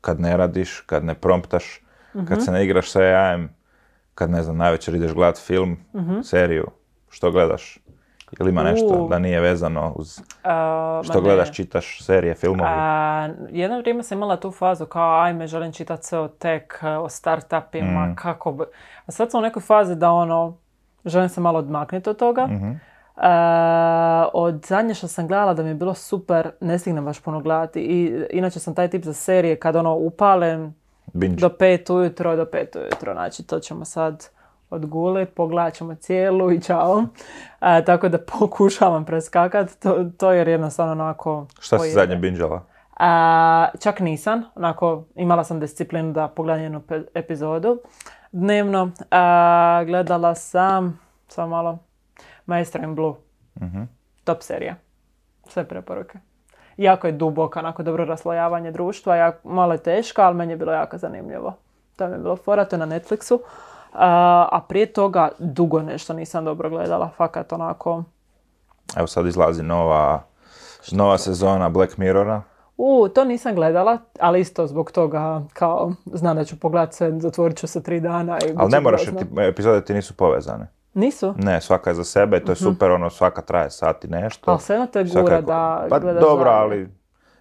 kad ne radiš, kad ne promptaš, Mhm. kad se ne igraš sa AI-em, kad ne znam, največer ideš gledat film, Mhm. seriju, što gledaš? Ili ima nešto U. da nije vezano uz A, što ma ne. gledaš, čitaš, serije, filmovi? A, jedno vrijeme sam imala tu fazu kao ajme želim čitati sve o tek, o startupima, Mm. kako bi... A sad sam u nekoj fazi da ono, želim se malo odmaknuti od toga. Mhm. A, od zadnje što sam gledala da mi je bilo super, ne stignem baš puno gledati. I, inače sam taj tip za serije kad ono upalem Binge. do pet ujutro, do pet ujutro. Znači to ćemo sad odgulit, pogledat ćemo cijelu i čao. A, tako da pokušavam preskakat to, to jer jednostavno onako... Šta si zadnje binđala? A, čak nisam, onako imala sam disciplinu da pogledam jednu pe- epizodu dnevno. A, gledala sam, samo malo, Maestro in Blue. Mhm. Top serija. Sve preporuke. Jako je duboka, onako dobro raslojavanje društva, jak, malo je teška, ali meni je bilo jako zanimljivo. To mi je bilo fora, to je na Netflixu. A, a prije toga dugo nešto nisam dobro gledala, fakat onako... Evo sad izlazi nova, nova sezona Black Mirrora. U, to nisam gledala, ali isto zbog toga kao znam da ću pogledat sve, zatvorit ću se tri dana i Ali ne moraš, ti, epizode ti nisu povezane. Nisu? Ne, svaka je za sebe, to je super, ono, svaka traje sat i nešto. Ali sve te gura je- da Pa dobro, ali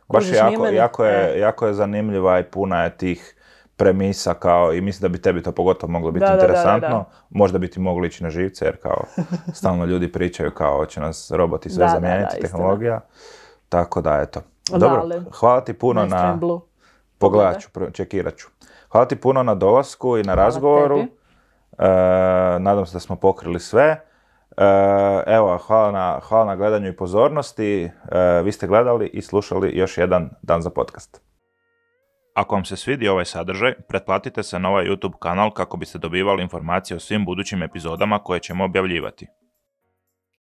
baš Kužiš, jako, jako, je, e. jako je zanimljiva i puna je tih premisa kao i mislim da bi tebi to pogotovo moglo biti Da, da, da, da, interesantno. da. Možda bi ti mogli ići na živce jer kao <laughs> stalno ljudi pričaju kao hoće nas roboti sve zamijeniti, tehnologija. Tako da, eto. Da, Dobro, ali- hvala ti puno na... Pogledat ću, čekirat ću. Hvala ti puno na dolasku i na razgovoru. tebi. E, nadam se da smo pokrili sve. E, evo, hvala na, hvala na gledanju i pozornosti. E, vi ste gledali i slušali još jedan Dan za podcast. Ako vam se svidi ovaj sadržaj, pretplatite se na ovaj YouTube kanal kako biste dobivali informacije o svim budućim epizodama koje ćemo objavljivati.